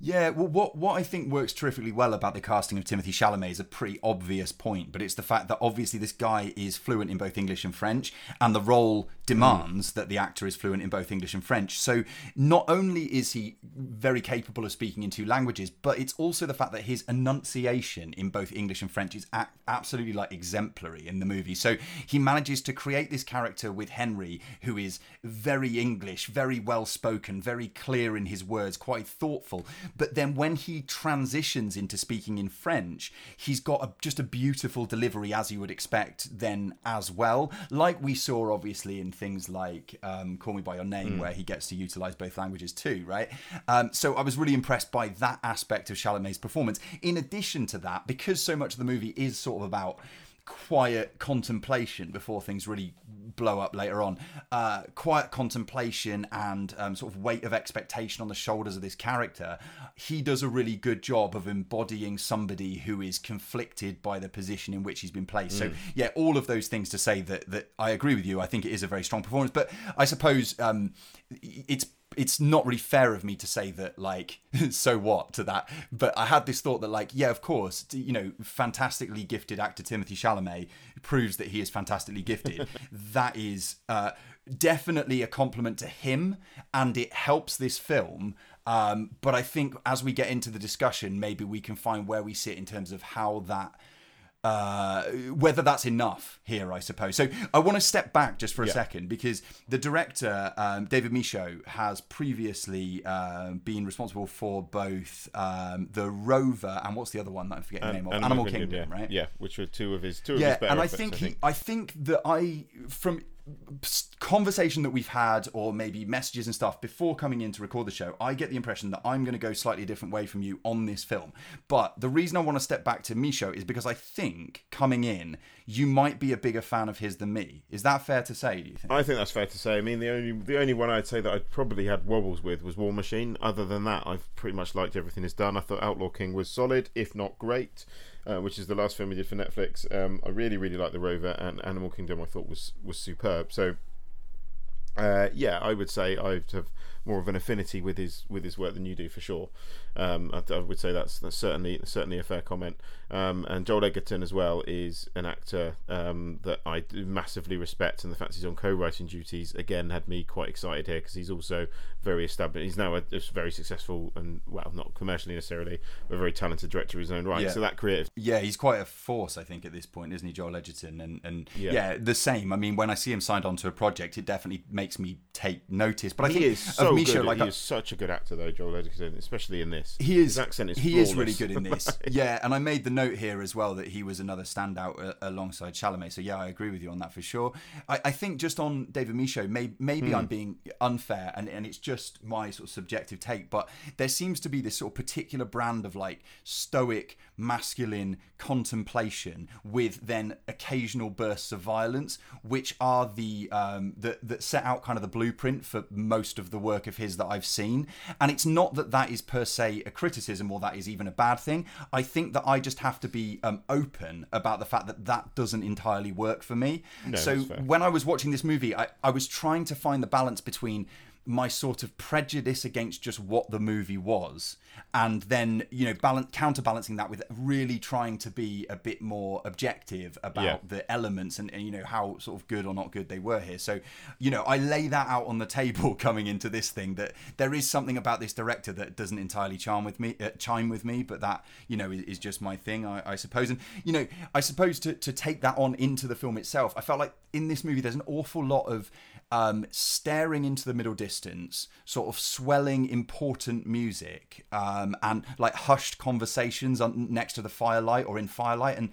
B: Yeah, well, what what I think works terrifically well about the casting of Timothy Chalamet is a pretty obvious point, but it's the fact that obviously this guy is fluent in both English and French, and the role demands that the actor is fluent in both English and French. So not only is he very capable of speaking in two languages, but it's also the fact that his enunciation in both English and French is a- absolutely like exemplary in the movie. So he manages to create this character with Henry, who is very English, very well spoken, very clear in his words, quite thoughtful but then when he transitions into speaking in French, he's got a, just a beautiful delivery as you would expect then as well. Like we saw obviously in things like um, Call Me By Your Name, mm. where he gets to utilize both languages too, right? Um, so I was really impressed by that aspect of Chalamet's performance. In addition to that, because so much of the movie is sort of about quiet contemplation before things really blow up later on. Uh, quiet contemplation and um, sort of weight of expectation on the shoulders of this character. He does a really good job of embodying somebody who is conflicted by the position in which he's been placed. Mm. So yeah, all of those things to say that that I agree with you. I think it is a very strong performance, but I suppose um, it's it's not really fair of me to say that like <laughs> so what to that. But i had this thought that like yeah of course you know fantastically gifted actor timothy chalamet proves that he is fantastically gifted. <laughs> That is uh, definitely a compliment to him and it helps this film. Um, but i think as we get into the discussion maybe we can find where we sit in terms of how that uh, whether that's enough here, I suppose. So I want to step back just for a yeah. second because the director, um, David Michôd, has previously uh, been responsible for both um, the Rover and what's the other one that I'm forgetting the name of? Animal,
A: Animal
B: Kingdom,
A: Kingdom,
B: right?
A: Yeah, which were two of his two
B: yeah,
A: of his
B: and I think,
A: I
B: he,
A: think.
B: I think that I from conversation that we've had or maybe messages and stuff before coming in to record the show i get the impression that i'm going to go slightly different way from you on this film. But the reason i want to step back to michôd is because i think coming in you might be a bigger fan of his than me. Is that fair to say do you think?
A: I think that's fair to say. I mean the only the only one i'd say that i probably had wobbles with was war machine. Other than that i've pretty much liked everything he's done. I thought outlaw king was solid if not great uh, which is the last film we did for Netflix. Um, I really, really like The Rover and Animal Kingdom. I thought was was superb. So, uh, yeah, I would say I have more of an affinity with his with his work than you do for sure. Um, I, I, would say that's, that's certainly certainly a fair comment. Um, and Joel Edgerton as well is an actor um, that I massively respect, and the fact he's on co-writing duties again had me quite excited here because he's also very established. He's now a, a, very successful and well, not commercially necessarily, but a very talented director of his own right.
B: Yeah.
A: So that creative,
B: yeah, he's quite a force, I think, at this point, isn't he, Joel Edgerton? And and
A: yeah,
B: yeah the same. I mean, when I see him signed on to a project, it definitely makes me take notice. But I
A: he
B: think
A: is so
B: Misha,
A: good.
B: like
A: he is such a good actor though, Joel Edgerton, especially in this.
B: He is.
A: His accent is.
B: He
A: flawless.
B: is really good in this. <laughs> yeah, and I made the note here as well that he was another standout uh, alongside Chalamet. So yeah, I agree with you on that for sure. I, I think just on David Michôd, may, maybe
A: Hmm.
B: I'm being unfair, and and it's just my sort of subjective take, but there seems to be this sort of particular brand of like stoic, masculine contemplation with then occasional bursts of violence, which are the um, that that set out kind of the blueprint for most of the work of his that I've seen. And it's not that that is per se a criticism or that is even a bad thing. I think that I just have to be um, open about the fact that that doesn't entirely work for me.
A: No,
B: so when I was watching this movie, I, I was trying to find the balance between my sort of prejudice against just what the movie was and then you know balance counterbalancing that with really trying to be a bit more objective about
A: Yeah.
B: the elements and, and you know how sort of good or not good they were here so you know i lay that out on the table <laughs> coming into this thing that there is something about this director that doesn't entirely charm with me uh, chime with me but that you know is, is just my thing I, I suppose and you know i suppose to, to take that on into the film itself i felt like in this movie there's an awful lot of um, staring into the middle distance, sort of swelling important music, um, and like hushed conversations on, next to the firelight or in firelight. And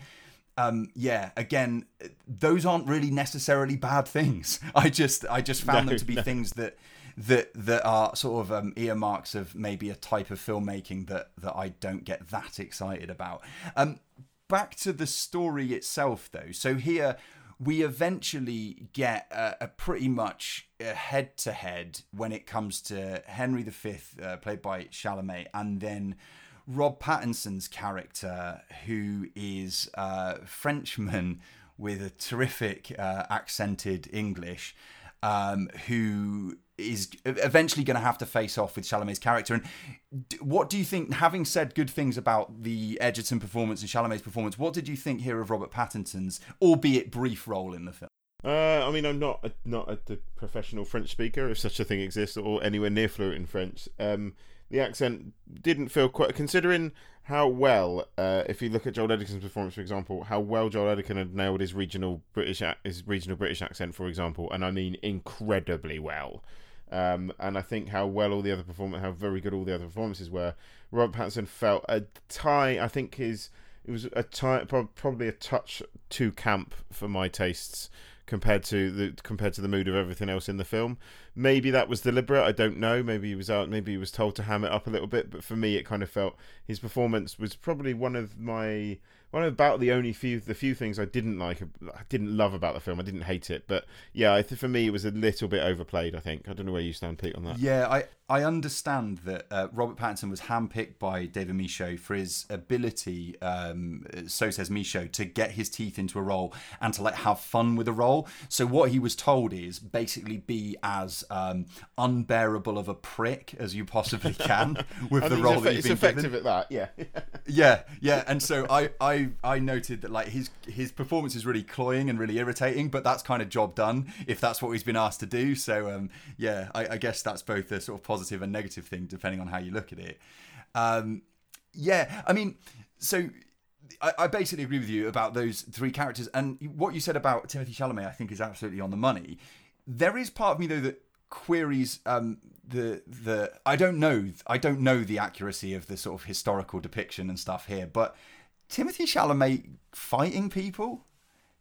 B: um, yeah, again, those aren't really necessarily bad things. <laughs> I just I just found
A: No,
B: them to be
A: no.
B: things that that that are sort of um, earmarks of maybe a type of filmmaking that that I don't get that excited about. Um, back to the story itself, though. So here we eventually get a, a pretty much head to head when it comes to Henry V, uh, played by Chalamet, and then Rob Pattinson's character, who is a Frenchman <laughs> with a terrific uh, accented English, um, who is eventually going to have to face off with Chalamet's character. And what do you think, having said good things about the Edgerton performance and Chalamet's performance, what did you think here of Robert Pattinson's, albeit brief, role in the film?
A: Uh, I mean, I'm not a, not a, professional French speaker, if such a thing exists, or anywhere near fluent in French. Um, the accent didn't feel quite considering how well, uh, if you look at Joel Edgerton's performance, for example, how well Joel Edgerton had nailed his regional British his regional British accent, for example, and I mean incredibly well. Um, and I think how well all the other performers, how very good all the other performances were. Rob Pattinson felt a tie. I think his it was a tie, probably a touch too camp for my tastes compared to the compared to the mood of everything else in the film. Maybe that was deliberate. I don't know. Maybe he was out. Maybe he was told to ham it up a little bit. But for me, it kind of felt his performance was probably one of my one about the only few the few things I didn't like, I didn't love about the film. I didn't hate it, but yeah, I for me it was a little bit overplayed. I think I don't know where you stand, Pete, on that.
B: Yeah, I I understand that uh, Robert Pattinson was handpicked by David Michôd for his ability, um, so says Michôd, to get his teeth into a role and to like have fun with a role. So what he was told is basically be as um, unbearable of a prick as you possibly <laughs> can with the role that you've been given.
A: It's effective at that. Yeah,
B: yeah, yeah. And so I I I noted that like his his performance is really cloying and really irritating, but that's kind of job done if that's what he's been asked to do. So um, yeah, I, I guess that's both a sort of positive and negative thing depending on how you look at it. Um, yeah, I mean, so I, I, basically agree with you about those three characters, and what you said about Timothy Chalamet, I think, is absolutely on the money. There is part of me though that queries um, the the I don't know I don't know the accuracy of the sort of historical depiction and stuff here, but Timothy Chalamet fighting people?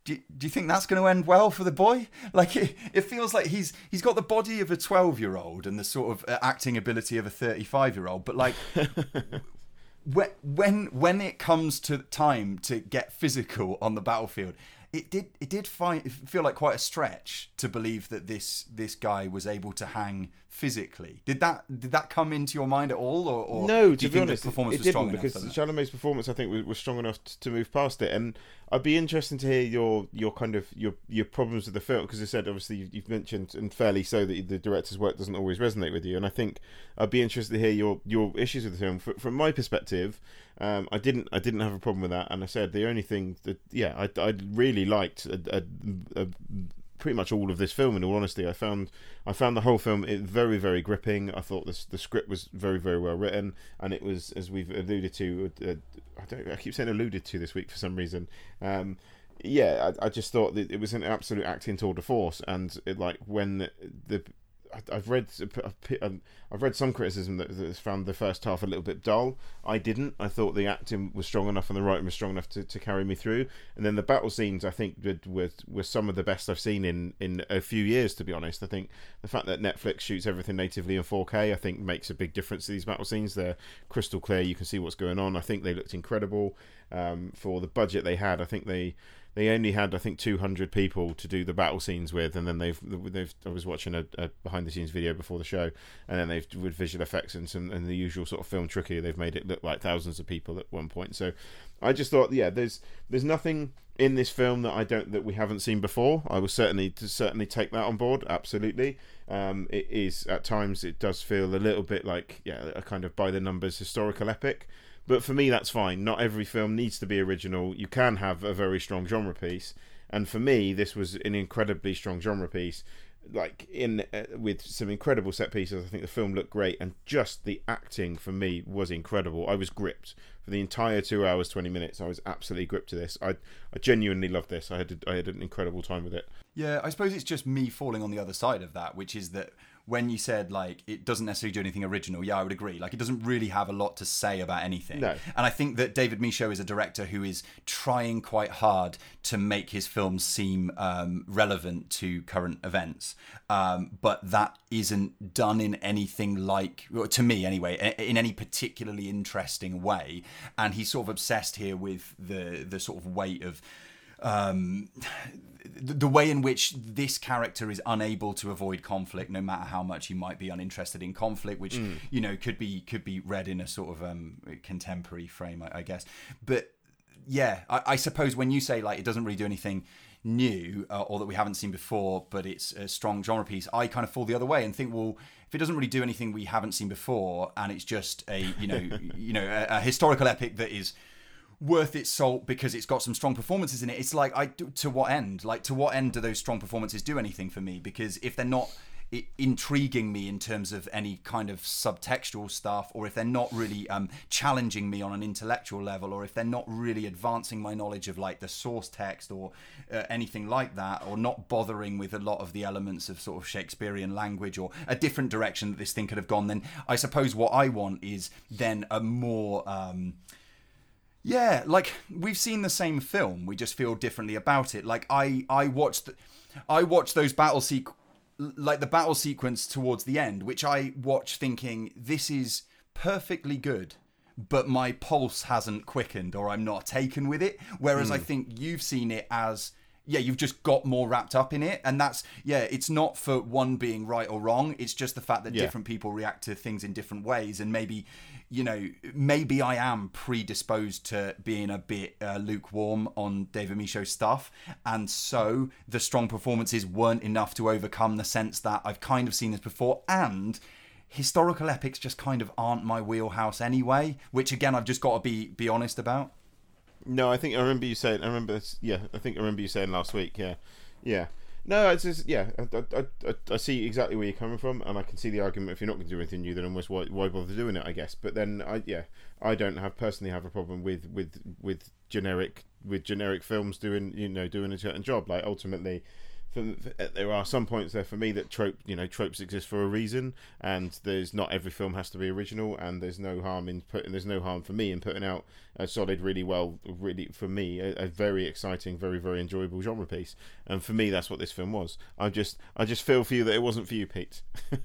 B: Do you, do you think that's going to end well for the boy? <laughs> Like it, it feels like he's he's got the body of a 12-year-old and the sort of uh, acting ability of a 35-year-old, but like <laughs> when when when it comes to time to get physical on the battlefield, it did it did find, feel like quite a stretch to believe that this this guy was able to hang physically. Did that did that come into your mind at all, or, or
A: no? To be honest, performance it, it didn't because Chalamet's performance I think was, was strong enough to move past it, and I'd be interested to hear your your kind of your your problems with the film because I said obviously you've, you've, mentioned and fairly so that the director's work doesn't always resonate with you, and I think I'd be interested to hear your your issues with the film. from my perspective, um, I didn't I didn't have a problem with that, and I said the only thing that yeah I I really liked a, a, a pretty much all of this film. In all honesty, I found I found the whole film very very gripping. I thought this the script was very very well written, and it was as we've alluded to. Uh, I don't I keep saying alluded to this week for some reason. Um, yeah, I, I, just thought that it was an absolute acting tour de force, and it, like when the, the I've read um, I've read some criticism that has found the first half a little bit dull. I didn't. I thought the acting was strong enough and the writing was strong enough to, to carry me through. And then the battle scenes I think were, were some of the best I've seen in, in a few years. To be honest, I think the fact that Netflix shoots everything natively in 4K I think makes a big difference to these battle scenes. They're crystal clear. You can see what's going on. I think they looked incredible um, for the budget they had. I think they they only had I think 200 people to do the battle scenes with, and then they've they've I was watching a, a behind the scenes video before the show, and then they've with visual effects and some and the usual sort of film trickery, they've made it look like thousands of people at one point. So I just thought, yeah, there's there's nothing in this film that I don't that we haven't seen before. I will certainly certainly take that on board. Absolutely, um, it is at times it does feel a little bit like yeah a kind of by the numbers historical epic. But for me, that's fine. Not every film needs to be original. You can have a very strong genre piece, and for me, this was an incredibly strong genre piece. Like in uh, with some incredible set pieces. I think the film looked great, and just the acting for me was incredible. I was gripped for the entire two hours twenty minutes. I was absolutely gripped to this. I I genuinely loved this. I had a, I had an incredible time with it.
B: Yeah, I suppose it's just me falling on the other side of that, which is that when you said like it doesn't necessarily do anything original, yeah, I would agree. Like it doesn't really have a lot to say about anything.
A: No.
B: And I think that David Michôd is a director who is trying quite hard to make his films seem um, relevant to current events, um, but that isn't done in anything like, to me anyway, in any particularly interesting way. And he's sort of obsessed here with the the sort of weight of um, the way in which this character is unable to avoid conflict, no matter how much he might be uninterested in conflict, which you know could be could be read in a sort of um, contemporary frame, I, I guess. But yeah, I, I suppose when you say like it doesn't really do anything new uh, or that we haven't seen before, but it's a strong genre piece, I kind of fall the other way and think, well, if it doesn't really do anything we haven't seen before, and it's just a you know <laughs> you know a, a historical epic that is worth its salt because it's got some strong performances in it. It's like I to what end? Like to what end do those strong performances do anything for me? Because if they're not intriguing me in terms of any kind of subtextual stuff, or if they're not really um, challenging me on an intellectual level, or if they're not really advancing my knowledge of like the source text or uh, anything like that, or not bothering with a lot of the elements of sort of Shakespearean language or a different direction that this thing could have gone, then I suppose what I want is then a more um, yeah, like we've seen the same film, we just feel differently about it. Like I, I watched, I watched those battle sequ- like the battle sequence towards the end, which I watch thinking this is perfectly good, but my pulse hasn't quickened or I'm not taken with it. Whereas I hmm. think you've seen it as yeah, you've just got more wrapped up in it, and that's yeah. It's not for one being right or wrong. It's just the fact that
A: Yeah.
B: different people react to things in different ways, and maybe you know, maybe I am predisposed to being a bit uh, lukewarm on David Michôd's stuff, and so the strong performances weren't enough to overcome the sense that I've kind of seen this before, and historical epics just kind of aren't my wheelhouse anyway. Which again, I've just got to be be honest about.
A: No, I think I remember you saying. I remember. Yeah, I think I remember you saying last week. Yeah, yeah. No, it's just yeah. I, I, I, I see exactly where you're coming from, and I can see the argument. If you're not going to do anything new, then almost why, why bother doing it? I guess. But then I yeah, I don't have personally have a problem with with with generic with generic films doing you know doing a certain job. Like ultimately. For, uh, there are some points there for me that trope, you know, tropes exist for a reason, and there's not every film has to be original, and there's no harm in putting, there's no harm for me in putting out a solid, really well, really for me, a, a very exciting, very very enjoyable genre piece, and for me that's what this film was. I just, I just feel for you that it wasn't for you, Pete. <laughs>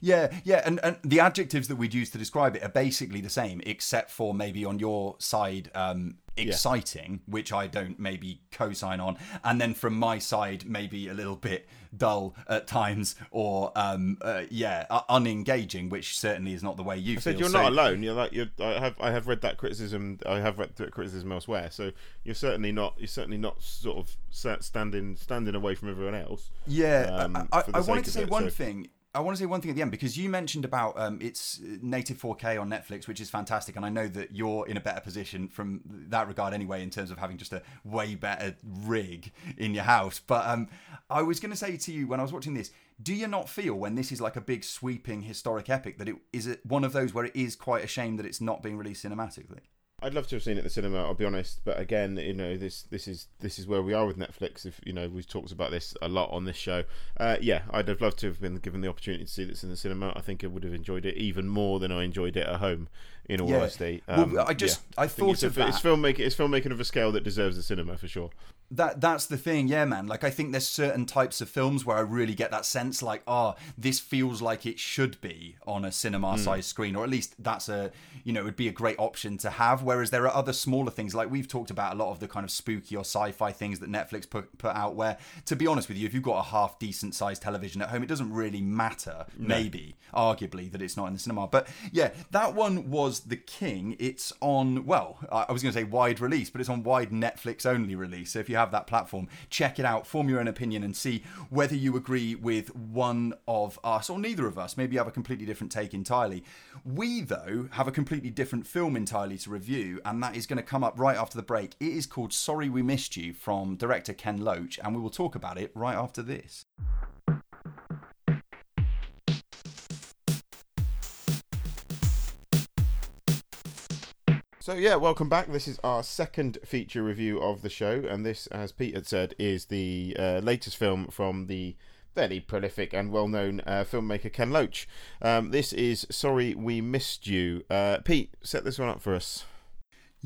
B: Yeah, yeah, and, and the adjectives that we'd use to describe it are basically the same, except for maybe on your side, um, exciting, which I don't maybe co-sign on, and then from my side, maybe a little bit dull at times, or um, uh, yeah, uh, unengaging, which certainly is not the way you
A: said
B: feel.
A: you're
B: So-
A: not alone. You're like you're. I have I have read that criticism. I have read that criticism elsewhere. So you're certainly not. You're certainly not sort of standing standing away from everyone else.
B: Yeah,
A: um,
B: I, I, I wanted to say
A: it,
B: one
A: so-
B: thing. I want to say one thing at the end because you mentioned about um, it's native 4K on Netflix, which is fantastic, and I know that you're in a better position from that regard anyway, in terms of having just a way better rig in your house. But um, I was going to say to you when I was watching this, do you not feel when this is like a big sweeping historic epic that it is it one of those where it is quite a shame that it's not being released cinematically?
A: I'd love to have seen it at the cinema. I'll be honest, but again, you know, this this is this is where we are with Netflix. If you know, we've talked about this a lot on this show. Uh, yeah, I'd have loved to have been given the opportunity to see this in the cinema. I think I would have enjoyed it even more than I enjoyed it at home. In all
B: Yeah.
A: honesty,
B: Well,
A: Um,
B: I just-
A: yeah.
B: I
A: it's
B: thought of
A: a, It's filmmaking. It's filmmaking of a scale that deserves the cinema for sure.
B: That that's the thing yeah man. Like i think there's certain types of films where i really get that sense like oh this feels like it should be on a cinema hmm. sized screen or at least that's a you know it would be a great option to have. Whereas there are other smaller things like we've talked about a lot of the kind of spooky or sci-fi things that netflix put, put out where to be honest with you if you've got a half decent sized television at home it doesn't really matter maybe arguably that it's not in the cinema. But yeah that one was the king. It's on well i I was going to say wide release but it's on wide netflix only release. So if you have that platform check it out form your own opinion and see whether you agree with one of us or neither of us. Maybe you have a completely different take entirely. We though have a completely different film entirely to review and that is going to come up right after the break. It is called sorry we missed you from director ken loach and we will talk about it right after this
A: So yeah, welcome back. This is our second feature review of the show, and this, as Pete had said, is the uh, latest film from the very prolific and well-known uh, filmmaker Ken Loach. Um, this is Sorry We Missed You. Uh, Pete, set this one up for us.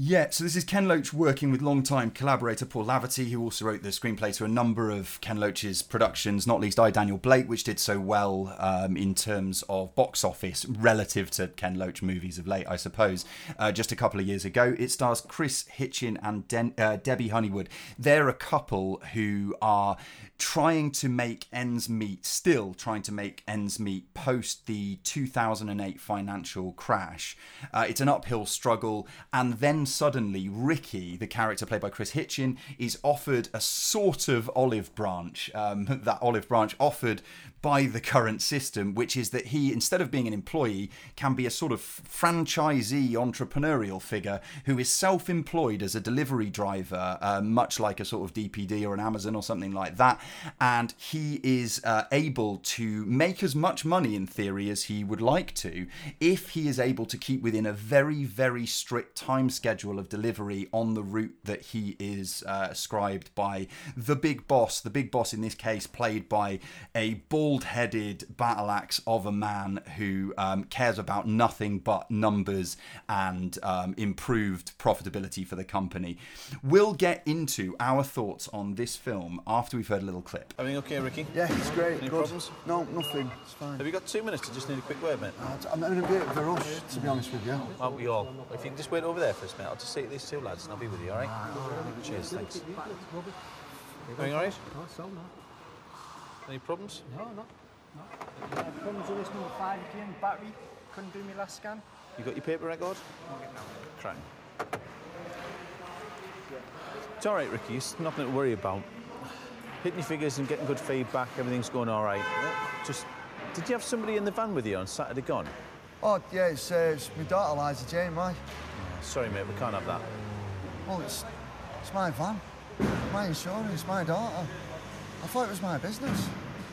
B: Yeah, so this is Ken Loach working with longtime collaborator Paul Laverty, who also wrote the screenplay to a number of Ken Loach's productions, not least I, Daniel Blake, which did so well um, in terms of box office relative to Ken Loach movies of late, I suppose, uh, just a couple of years ago. It stars Kris Hitchen and Den- uh, Debbie Honeywood. They're a couple who are trying to make ends meet, still trying to make ends meet post the 2008 financial crash. Uh, it's an uphill struggle, and then suddenly Ricky, the character played by Kris Hitchen, is offered a sort of olive branch. Um, <laughs> that olive branch offered by the current system, which is that he, instead of being an employee, can be a sort of franchisee entrepreneurial figure who is self employed as a delivery driver, uh, much like a sort of DPD or an Amazon or something like that. And he is uh, able to make as much money in theory as he would like to if he is able to keep within a very, very strict time schedule of delivery on the route that he is uh, ascribed by the big boss. The big boss in this case, played by a bald headed battle axe of a man who um, cares about nothing but numbers and um, improved profitability for the company. We'll get into our thoughts on this film after we've heard a little clip.
E: Everything okay, Ricky?
F: Yeah, it's great.
E: Any
F: good.
E: problems?
F: No, nothing. It's fine.
E: Have you got two minutes? I just need a quick word, mate.
F: I'm in a bit of a rush, to be honest with you.
E: Aren't we all? If you can just wait over there for us, mate, I'll just say to these two lads and I'll be with you, all right? Cheers, thanks. Everything all right? Any problems? No, no. no.
G: Uh, problems with this number five again, battery. Couldn't do my last scan.
E: You got your paper record? Crack. It's all right, Ricky. It's nothing to worry about. Hitting your figures and getting good feedback, everything's going all right. Just, did you have somebody in the van with you on Saturday gone?
F: Oh, yeah, it's, uh, it's my daughter, Liza Jane, right?
E: Sorry, mate, we can't have that.
F: Well, it's, it's my van, my insurance, it's my daughter. I thought it was my business.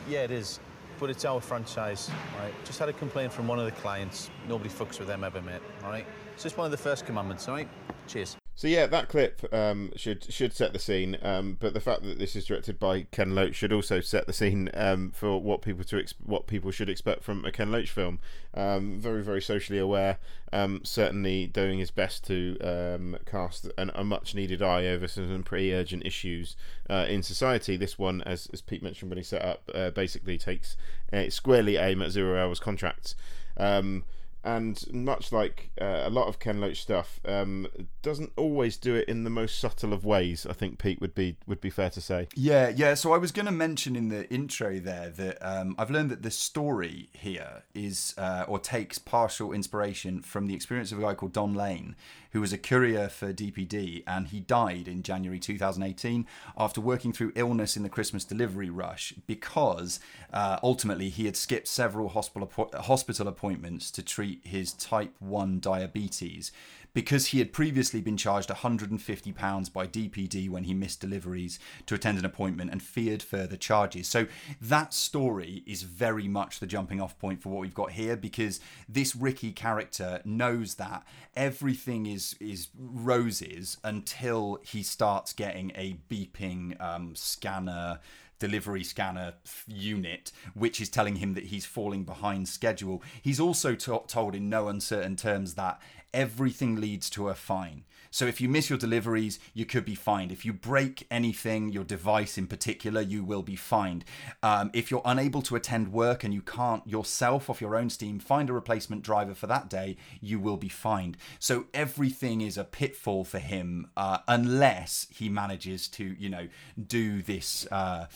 E: Yeah, it is. But it's our franchise, right? Just had a complaint from one of the clients. Nobody fucks with them ever, mate, all right? So it's one of the first commandments, all right? Cheers.
A: So yeah, that clip um, should should set the scene. Um, but the fact that this is directed by Ken Loach should also set the scene um, for what people to ex- what people should expect from a Ken Loach film. Um, very very socially aware. Um, certainly doing his best to um, cast an, a much needed eye over some pretty urgent issues uh, in society. This one, as as Pete mentioned when he set up, uh, basically takes uh, squarely aim at zero hours contracts. Um, and much like uh, a lot of Ken Loach stuff, um, doesn't always do it in the most subtle of ways. I think Pete would be would be fair to say.
B: Yeah, yeah. So I was going to mention in the intro there that um, I've learned that the story here is uh, or takes partial inspiration from the experience of a guy called Don Lane, who was a courier for DPD, and he died in January 2018 after working through illness in the Christmas delivery rush because uh, ultimately he had skipped several hospital hospital appointments to treat his type 1 diabetes because he had previously been charged £150 by DPD when he missed deliveries to attend an appointment and feared further charges. So that story is very much the jumping off point for what we've got here because this Ricky character knows that everything is is roses until he starts getting a beeping um, scanner delivery scanner unit, which is telling him that he's falling behind schedule. He's also to- told in no uncertain terms that everything leads to a fine. So if you miss your deliveries, you could be fined. If you break anything, your device in particular, you will be fined. Um, if you're unable to attend work and you can't yourself off your own steam find a replacement driver for that day, you will be fined. So everything is a pitfall for him uh, unless he manages to, you know, do this. Uh,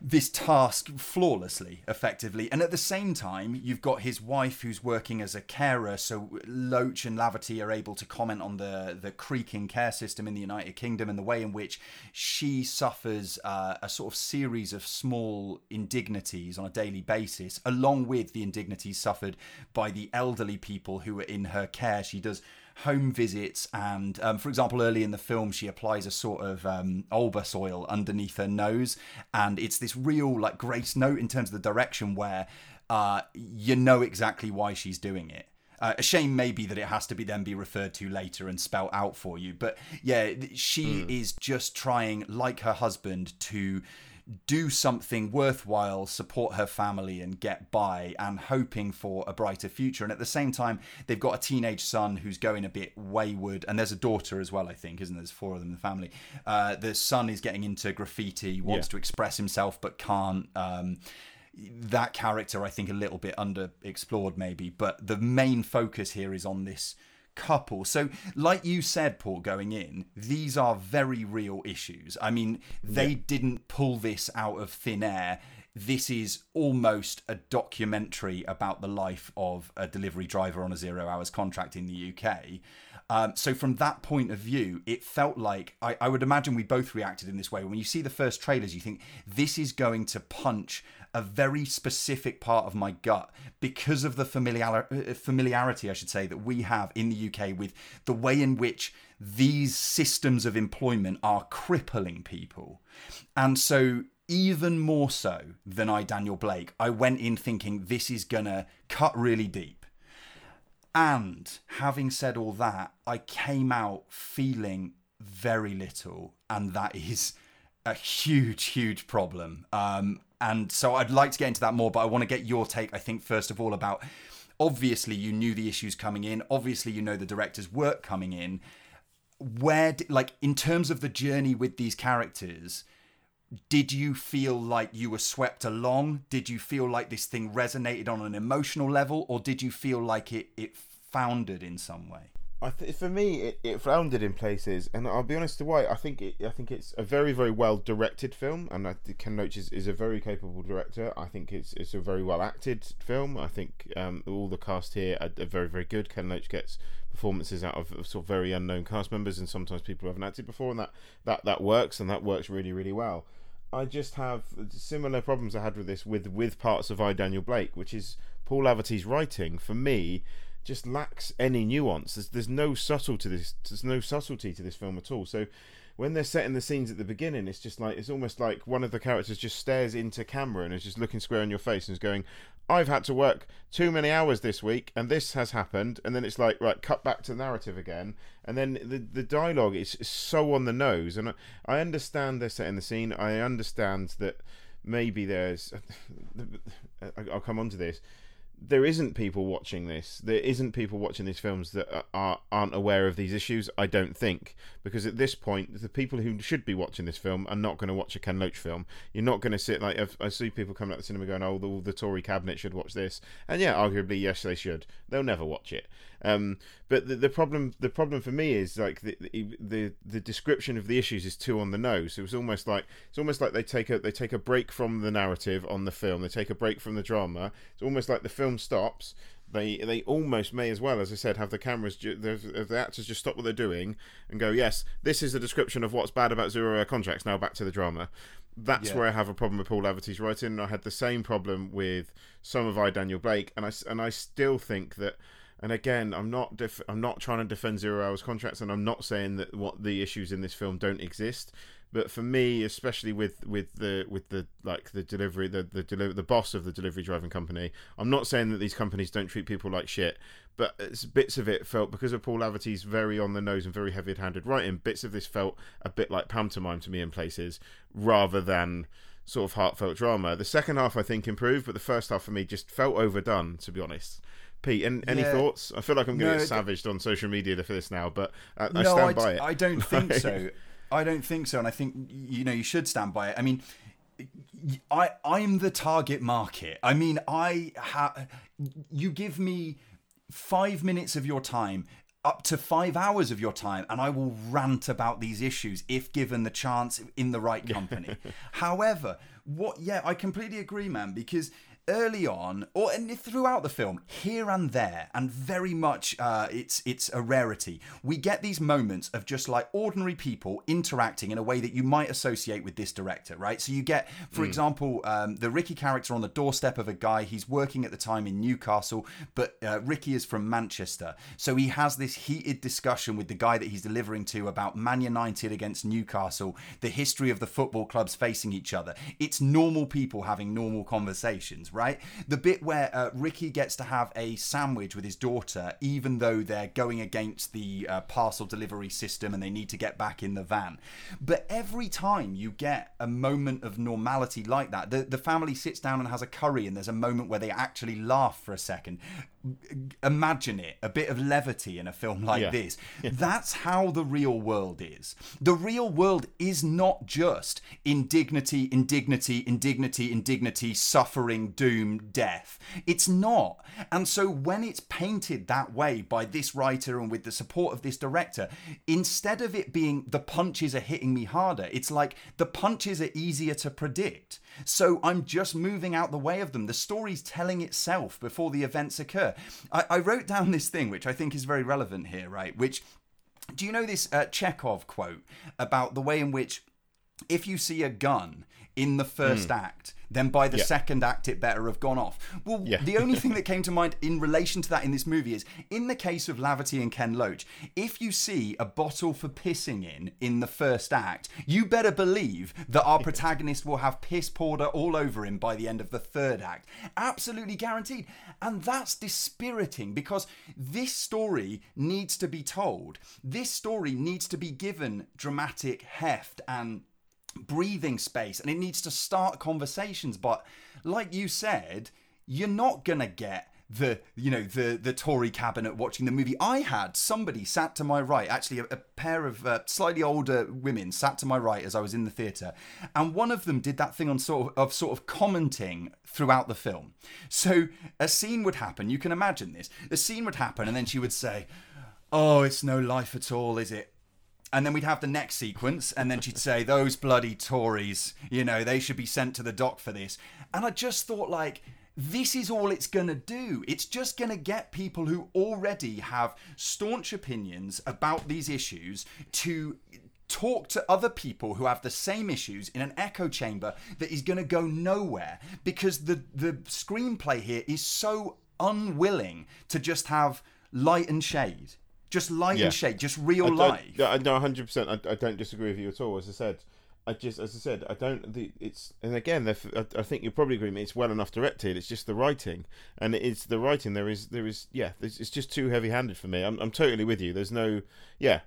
B: this task flawlessly, effectively. And at the same time, you've got his wife who's working as a carer. So Loach and Laverty are able to comment on the, the creaking care system in the United Kingdom and the way in which she suffers uh, a sort of series of small indignities on a daily basis, along with the indignities suffered by the elderly people who are in her care. She does home visits and um, for example early in the film she applies a sort of um, Olbas oil underneath her nose. And it's this real like grace note in terms of the direction where uh, you know exactly why she's doing it. Uh, a shame maybe that it has to be then be referred to later and spelled out for you. But yeah she is just trying like her husband to do something worthwhile, support her family, and get by, and hoping for a brighter future. And at the same time, they've got a teenage son who's going a bit wayward, and there's a daughter as well, I think, isn't there? There's four of them in the family. Uh, the son is getting into graffiti, wants
A: Yeah.
B: to express himself, but can't. Um, that character, I think, a little bit underexplored, maybe. But the main focus here is on this couple. So, like you said, Paul, going in, these are very real issues. I mean, they didn't pull this out of thin air. This is almost a documentary about the life of a delivery driver on a zero hours contract in the UK. Um, so from that point of view, it felt like I, I would imagine we both reacted in this way. When you see the first trailers, you think this is going to punch a very specific part of my gut because of the familiar, uh, familiarity, I should say, that we have in the UK with the way in which these systems of employment are crippling people. And so even more so than I, Daniel Blake, I went in thinking this is gonna cut really deep. And having said all that, I came out feeling very little, and that is a huge, huge problem. Um, and so I'd like to get into that more, but I want to get your take, I think, first of all, about obviously you knew the issues coming in, obviously you know the director's work coming in. Where, like, in terms of the journey with these characters, did you feel like you were swept along? Did you feel like this thing resonated on an emotional level, or did you feel like it it foundered in some way?
A: I th- for me, it, it floundered in places, and I'll be honest to why. I think it, I think it's a very, very well directed film, and I Ken Loach is, is a very capable director. I think it's it's a very well acted film. I think um, all the cast here are, are very, very good. Ken Loach gets performances out of, of sort of very unknown cast members, and sometimes people who haven't acted before, and that that that works, and that works really, really well. I just have similar problems I had with this with with parts of I Daniel Blake, which is Paul Laverty's writing. For me, just lacks any nuance. There's there's no to this. There's no subtlety to this film at all. So when they're setting the scenes at the beginning, it's just like it's almost like one of the characters just stares into camera and is just looking square in your face and is going, "I've had to work too many hours this week, and this has happened." And then it's like, right, cut back to narrative again, and then the the dialogue is so on the nose. And I, I understand they're setting the scene. I understand that maybe there's. <laughs> I'll come on to this there isn't people watching this. There isn't people watching these films that are aren't aware of these issues. I don't think because at this point, the people who should be watching this film are not going to watch a Ken Loach film. You're not going to sit like I've, I see people coming out the cinema going, "Oh, the, the Tory cabinet should watch this," and yeah, arguably yes, they should. They'll never watch it. Um, but the, the problem the problem for me is like the, the the the description of the issues is too on the nose. It was almost like it's almost like they take a they take a break from the narrative on the film. They take a break from the drama. It's almost like the film stops. They they almost may as well, as I said, have the cameras, ju- the, the actors just stop what they're doing and go, yes, this is a description of what's bad about zero hour contracts. Now back to the drama. That's
B: Yeah.
A: where I have a problem with Paul Laverty's writing. I had the same problem with some of I Daniel Blake, and I and I still think that. And again, I'm not def- I'm not trying to defend zero hours contracts, and I'm not saying that what the issues in this film don't exist. But for me, especially with, with the with the like the delivery the the deli- the boss of the delivery driving company, I'm not saying that these companies don't treat people like shit. But it's, bits of it felt because of Paul Laverty's very on the nose and very heavy-handed writing. Bits of this felt a bit like pantomime to me in places, rather than sort of heartfelt drama. The second half I think improved, but the first half for me just felt overdone. To be honest. Pete, and, any
B: Yeah.
A: thoughts? I feel like I'm going to
B: No,
A: get savaged on social media for this now, but I, I
B: no,
A: stand
B: I,
A: by it.
B: I don't think <laughs> so. I don't think so, and I think you know you should stand by it. I mean, I I'm the target market. I mean, I ha- you give me five minutes of your time. Up to five hours of your time, and I will rant about these issues if given the chance in the right company. However, what? Yeah, I completely agree, man. Because early on, or and throughout the film, here and there, and very much, uh, it's it's a rarity. We get these moments of just like ordinary people interacting in a way that you might associate with this director, right? So you get, for example, um, the Ricky character on the doorstep of a guy. He's working at the time in Newcastle, but uh, Ricky is from Manchester, so he has this heated discussion with the guy that he's delivering to about Man United against Newcastle, the history of the football clubs facing each other. It's normal people having normal conversations, right? The bit where uh, Ricky gets to have a sandwich with his daughter, even though they're going against the uh, parcel delivery system and they need to get back in the van. But every time you get a moment of normality like that, the, the family sits down and has a curry, and there's a moment where they actually laugh for a second. Imagine it, a bit of levity in a film like
A: Yeah.
B: this. <laughs> That's how the real world is. The real world is not just indignity, indignity, indignity, indignity, suffering, doom, death. It's not. And so when it's painted that way by this writer and with the support of this director, instead of it being the punches are hitting me harder, it's like the punches are easier to predict. So I'm just moving out the way of them. The story's telling itself before the events occur. I, I wrote down this thing, which I think is very relevant here, right? Which do you know this uh, Chekhov quote about the way in which if you see a gun in the first act, then by the.
A: Yeah.
B: second act it better have gone off. Well,
A: Yeah.
B: the only thing that came to mind in relation to that in this movie is in the case of Laverty and Ken Loach, if you see a bottle for pissing in in the first act, you better believe that our protagonist will have piss poured all over him by the end of the third act. Absolutely guaranteed. And that's dispiriting because this story needs to be told. This story needs to be given dramatic heft and breathing space and it needs to start conversations but like you said you're not gonna get the you know the the Tory cabinet watching the movie. I had somebody sat to my right, actually a, a pair of uh, slightly older women sat to my right as I was in the theatre, and one of them did that thing on sort of, of sort of commenting throughout the film. So a scene would happen. You can imagine this. A scene would happen, and then she would say, "Oh, it's no life at all, is it?" And then we'd have the next sequence, and then she'd say, Those bloody Tories, you know, they should be sent to the dock for this. And I just thought, like, this is all it's going to do. It's just going to get people who already have staunch opinions about these issues to talk to other people who have the same issues in an echo chamber that is going to go nowhere because the the screenplay here is so unwilling to just have light and shade just light
A: Yeah.
B: and shade just real life
A: No, I- no, hundred percent. I I don't disagree with you at all. As I said, I just, as I said, I don't. The, it's and again, I, I think you probably agree with me. It's well enough directed. It's just the writing, and it's the writing. There is, there is, yeah. There's, it's just too heavy-handed for me. I'm, I'm totally with you. There's no, yeah,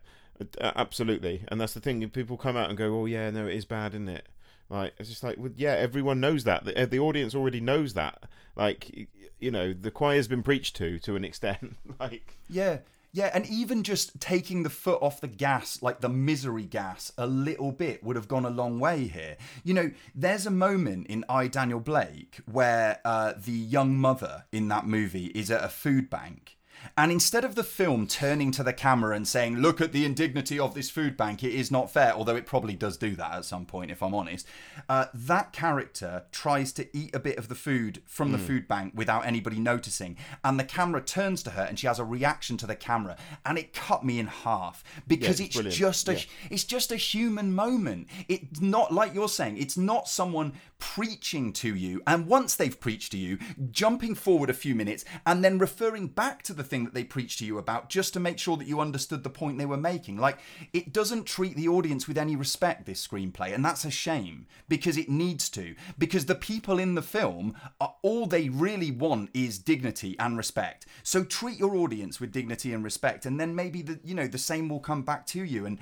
A: absolutely. And that's the thing. People come out and go, "Oh yeah, no, it is bad, isn't it?" Like it's just like, well, yeah, everyone knows that. The, the audience already knows that. Like, you know, the choir's been preached to to an <laughs> extent. like,
B: Yeah, yeah, and even just taking the foot off the gas, like the misery gas, a little bit would have gone a long way here. You know, there's a moment in I, Daniel Blake, where uh, the young mother in that movie is at a food bank. And instead of the film turning to the camera and saying, Look at the indignity of this food bank, it is not fair, although it probably does do that at some point, if I'm honest, uh, that character tries to eat a bit of the food from the food bank without anybody noticing. And the camera turns to her and she has a reaction to the camera. And it cut me in half because
A: it's
B: it's just a
A: Yeah.
B: it's just a human moment. It's not like you're saying, it's not someone preaching to you. And once they've preached to you, jumping forward a few minutes and then referring back to the thing that they preached to you about just to make sure that you understood the point they were making. Like, it doesn't treat the audience with any respect, this screenplay. And that's a shame because it needs to. Because the people in the film, are, all they really want is dignity and respect. So treat your audience with dignity and respect. And then maybe the, you know, the same will come back to you. And,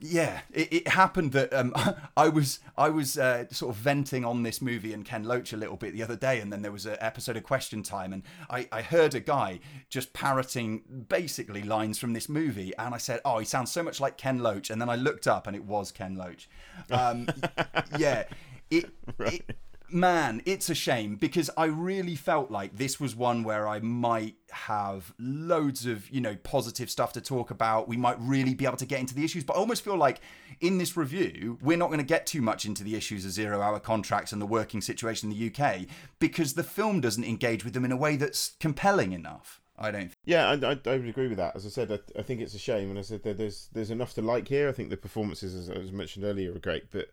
B: yeah, it, it happened that um, <laughs> I was I was uh, sort of venting on this movie and Ken Loach a little bit the other day, and then there was an episode of Question Time, and I, I heard a guy just parroting basically lines from this movie, and I said, "Oh, he sounds so much like Ken Loach," and then I looked up, and it was Ken Loach. Um, <laughs> yeah, it, it <laughs> man, it's a shame because I really felt like this was one where I might have loads of, you know, positive stuff to talk about. We might really be able to get into the issues, but I almost feel like in this review, we're not going to get too much into the issues of zero hour contracts and the working situation in the UK because the film doesn't engage with them in a way that's compelling enough. I don't.
A: Yeah, I, I, I would agree with that. As I said, I, I think it's a shame, and I said there's there's enough to like here. I think the performances, as I mentioned earlier, are great, but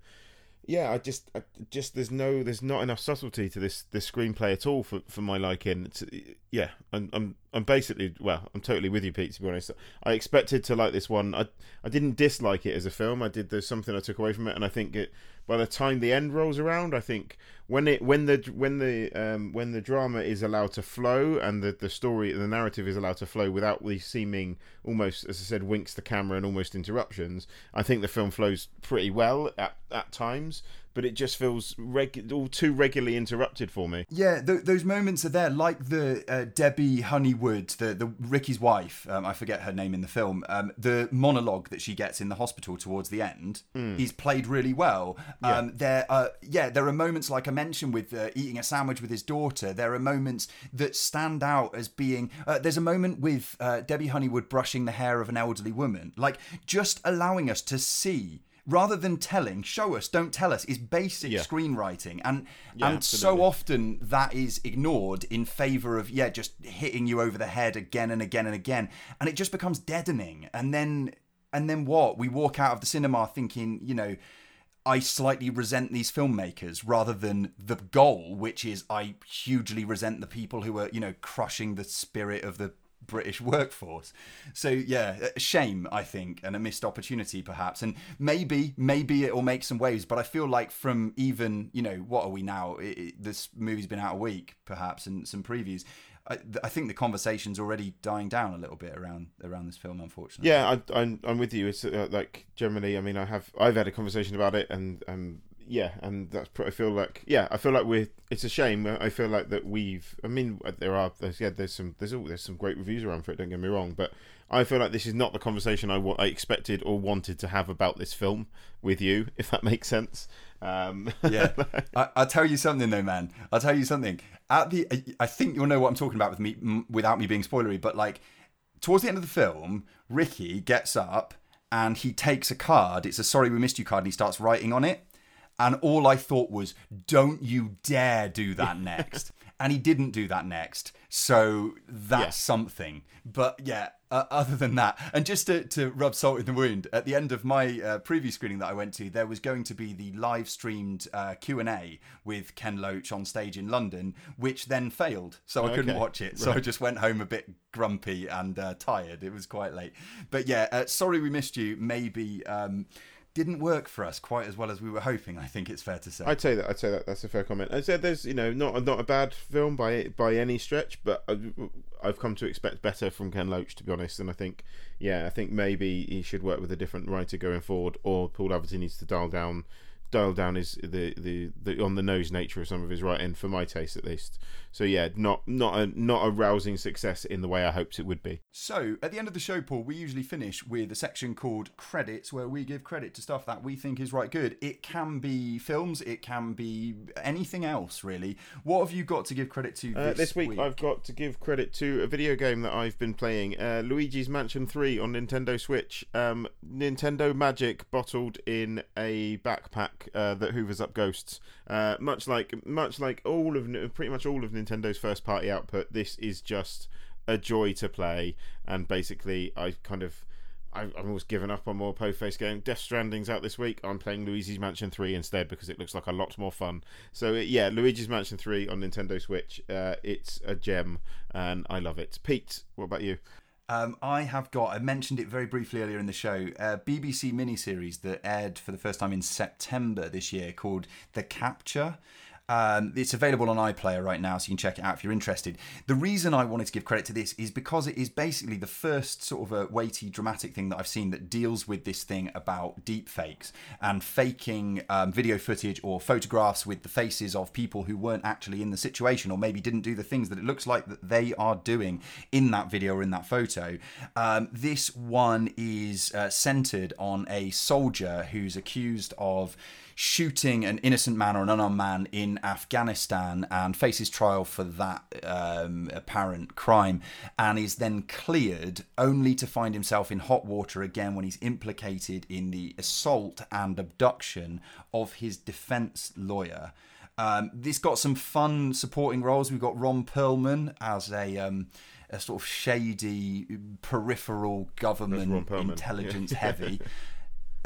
A: yeah, I just I, just there's no there's not enough subtlety to this this screenplay at all for, for my liking. It's, yeah, I'm, I'm I'm basically well, I'm totally with you, Pete. To be honest, I expected to like this one. I I didn't dislike it as a film. I did. There's something I took away from it, and I think it. By the time the end rolls around, I think when it when the when the um, when the drama is allowed to flow and the the story the narrative is allowed to flow without the seeming almost as I said winks to camera and almost interruptions, I think the film flows pretty well at at times but it just feels reg- all too regularly interrupted for me.
B: Yeah, th- those moments are there, like the uh, Debbie Honeywood, the the Ricky's wife. Um, I forget her name in the film. Um, the monologue that she gets in the hospital towards the end,
A: Mm.
B: he's played really well. Um, There, are, yeah, there are moments like I mentioned with uh, eating a sandwich with his daughter. There are moments that stand out as being. Uh, there's a moment with uh, Debbie Honeywood brushing the hair of an elderly woman, like just allowing us to see. Rather than telling, show us, don't tell us, is basic
A: Yeah.
B: screenwriting, and
A: Yeah,
B: and so often that is ignored in favor of yeah just hitting you over the head again and again and again. And it just becomes deadening. And then and then what? We walk out of the cinema thinking you know i slightly resent these filmmakers rather than the goal which is i hugely resent the people who are you know crushing the spirit of the British <laughs> workforce. So yeah, shame I think, and a missed opportunity perhaps. And maybe, maybe it will make some waves. But I feel like from even you know what are we now? It, it, this movie's been out a week perhaps, and some previews. I, think the conversation's already dying down a little bit around around this film, unfortunately.
A: Yeah, I, I'm I'm with you. It's uh, like generally, I mean, I have I've had a conversation about it, and um, yeah, and that's I feel like yeah, I feel like we're. It's a shame. I feel like that we've. I mean, there are there's yeah, there's some there's all, there's some great reviews around for it. Don't get me wrong, but I feel like this is not the conversation I I expected or wanted to have about this film with you, <laughs> if that makes sense. Um, <laughs>
B: yeah, I, I'll tell you something though, man. I'll tell you something. At the, I think you'll know what I'm talking about with me m- without me being spoilery. But like, towards the end of the film, Ricky gets up and he takes a card. It's a "Sorry we missed you" card, and he starts writing on it. And all I thought was, "Don't you dare do that <laughs> next." and he didn't do that next. So that's
A: Yeah.
B: something. But yeah, uh, other than that, and just to, to rub salt in the wound, at the end of my uh, preview screening that I went to, there was going to be the live streamed uh, Q and A with Ken Loach on stage in London, which then failed, so I couldn't watch it. So I just went home a bit grumpy and uh, tired. It was quite late. But yeah, uh, sorry we missed you. Maybe. Um, didn't work for us quite as well as we were hoping. I think it's fair to say.
A: I'd say that. I'd say that. That's a fair comment. I said there's, you know, not not a bad film by by any stretch, but I, I've come to expect better from Ken Loach, to be honest. And I think, yeah, I think maybe he should work with a different writer going forward, or Paul Laverty needs to dial down, dial down his the the, the on the nose nature of some of his writing, for my taste at least. So yeah, not not a not a rousing success in the way I hoped it would be.
B: So, at the end of the show, Paul, we usually finish with a section called credits where we give credit to stuff that we think is right good. It can be films, it can be anything else, really. What have you got to give credit to
A: Uh,
B: this,
A: this week, I've got to give credit to a video game that I've been playing, uh, Luigi's Mansion 3 on Nintendo Switch. Um, Nintendo Magic bottled in a backpack uh, that hoovers up ghosts. Uh, much like much like all of pretty much all of Nintendo's first party output, this is just a joy to play. And basically, I kind of I- I've almost given up on more Postface game. Death Stranding's out this week. I'm playing Luigi's Mansion 3 instead because it looks like a lot more fun. So, uh, yeah, Luigi's Mansion 3 on Nintendo Switch. Uh, it's a gem and I love it. Pete, what about you?
B: Um, I have got, I mentioned it very briefly earlier in the show, a BBC miniseries that aired for the first time in September this year called The Capture. Um, it's available on iPlayer right now, so you can check it out if you're interested. The reason I wanted to give credit to this is because it is basically the first sort of a weighty, dramatic thing that I've seen that deals with this thing about deep fakes and faking um, video footage or photographs with the faces of people who weren't actually in the situation or maybe didn't do the things that it looks like that they are doing in that video or in that photo. Um, this one is uh, centered on a soldier who's accused of shooting an innocent man or an unarmed man in Afghanistan and faces trial for that um, apparent crime and is then cleared only to find himself in hot water again when he's implicated in the assault and abduction of his defense lawyer. Um, this got some fun supporting roles. We've got Ron Perlman as a, um, a sort of shady peripheral government intelligence
A: yeah.
B: heavy. <laughs>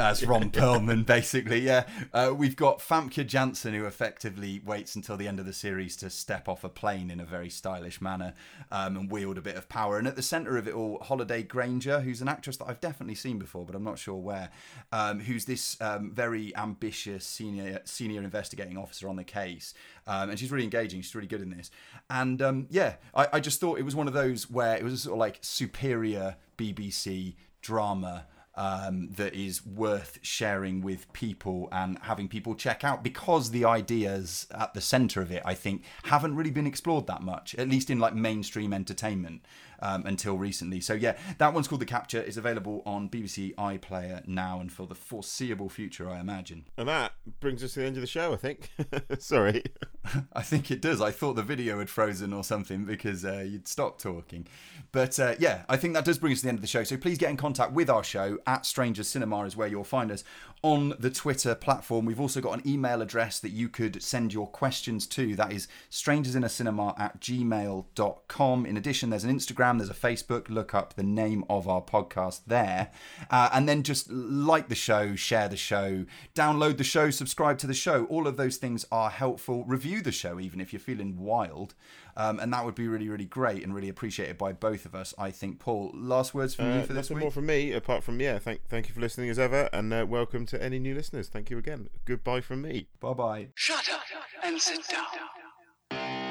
B: as Ron Perlman, basically. Yeah, uh, we've got Famke Janssen, who effectively waits until the end of the series to step off a plane in a very stylish manner um, and wield a bit of power. And at the centre of it all, Holliday Grainger, who's an actress that I've definitely seen before, but I'm not sure where. Um, who's this um, very ambitious senior senior investigating officer on the case, um, and she's really engaging. She's really good in this. And um, yeah, I, I just thought it was one of those where it was sort of like superior BBC drama um, that is worth sharing with people and having people check out because the ideas at the center of it, I think, haven't really been explored that much, at least in like mainstream entertainment um, until recently. So yeah, that one's called The Capture. It's available on BBC iPlayer now and for the foreseeable future, I imagine.
A: And that brings us to the end of the show, I think. <laughs> Sorry. <laughs>
B: I think it does. I thought the video had frozen or something because uh, you'd stopped talking. But uh, yeah, I think that does bring us to the end of the show. So please get in contact with our show at Strangers Cinema is where you'll find us on the Twitter platform. We've also got an email address that you could send your questions to. That is strangersinacinema at gmail.com. In addition, there's an Instagram, there's a Facebook. Look up the name of our podcast there. Uh, and then just like the show, share the show, download the show, subscribe to the show. All of those things are helpful. Review the show, even if you're feeling wild. Um, and that would be really, really great and really appreciated by both of us, I think. Paul, last words from
A: Uh,
B: you for this
A: nothing
B: week?
A: more from me, apart from, yeah, thank, thank you for listening as ever, and uh, welcome to any new listeners. Thank you again. Goodbye from me.
B: Bye bye.
H: Shut up and sit down.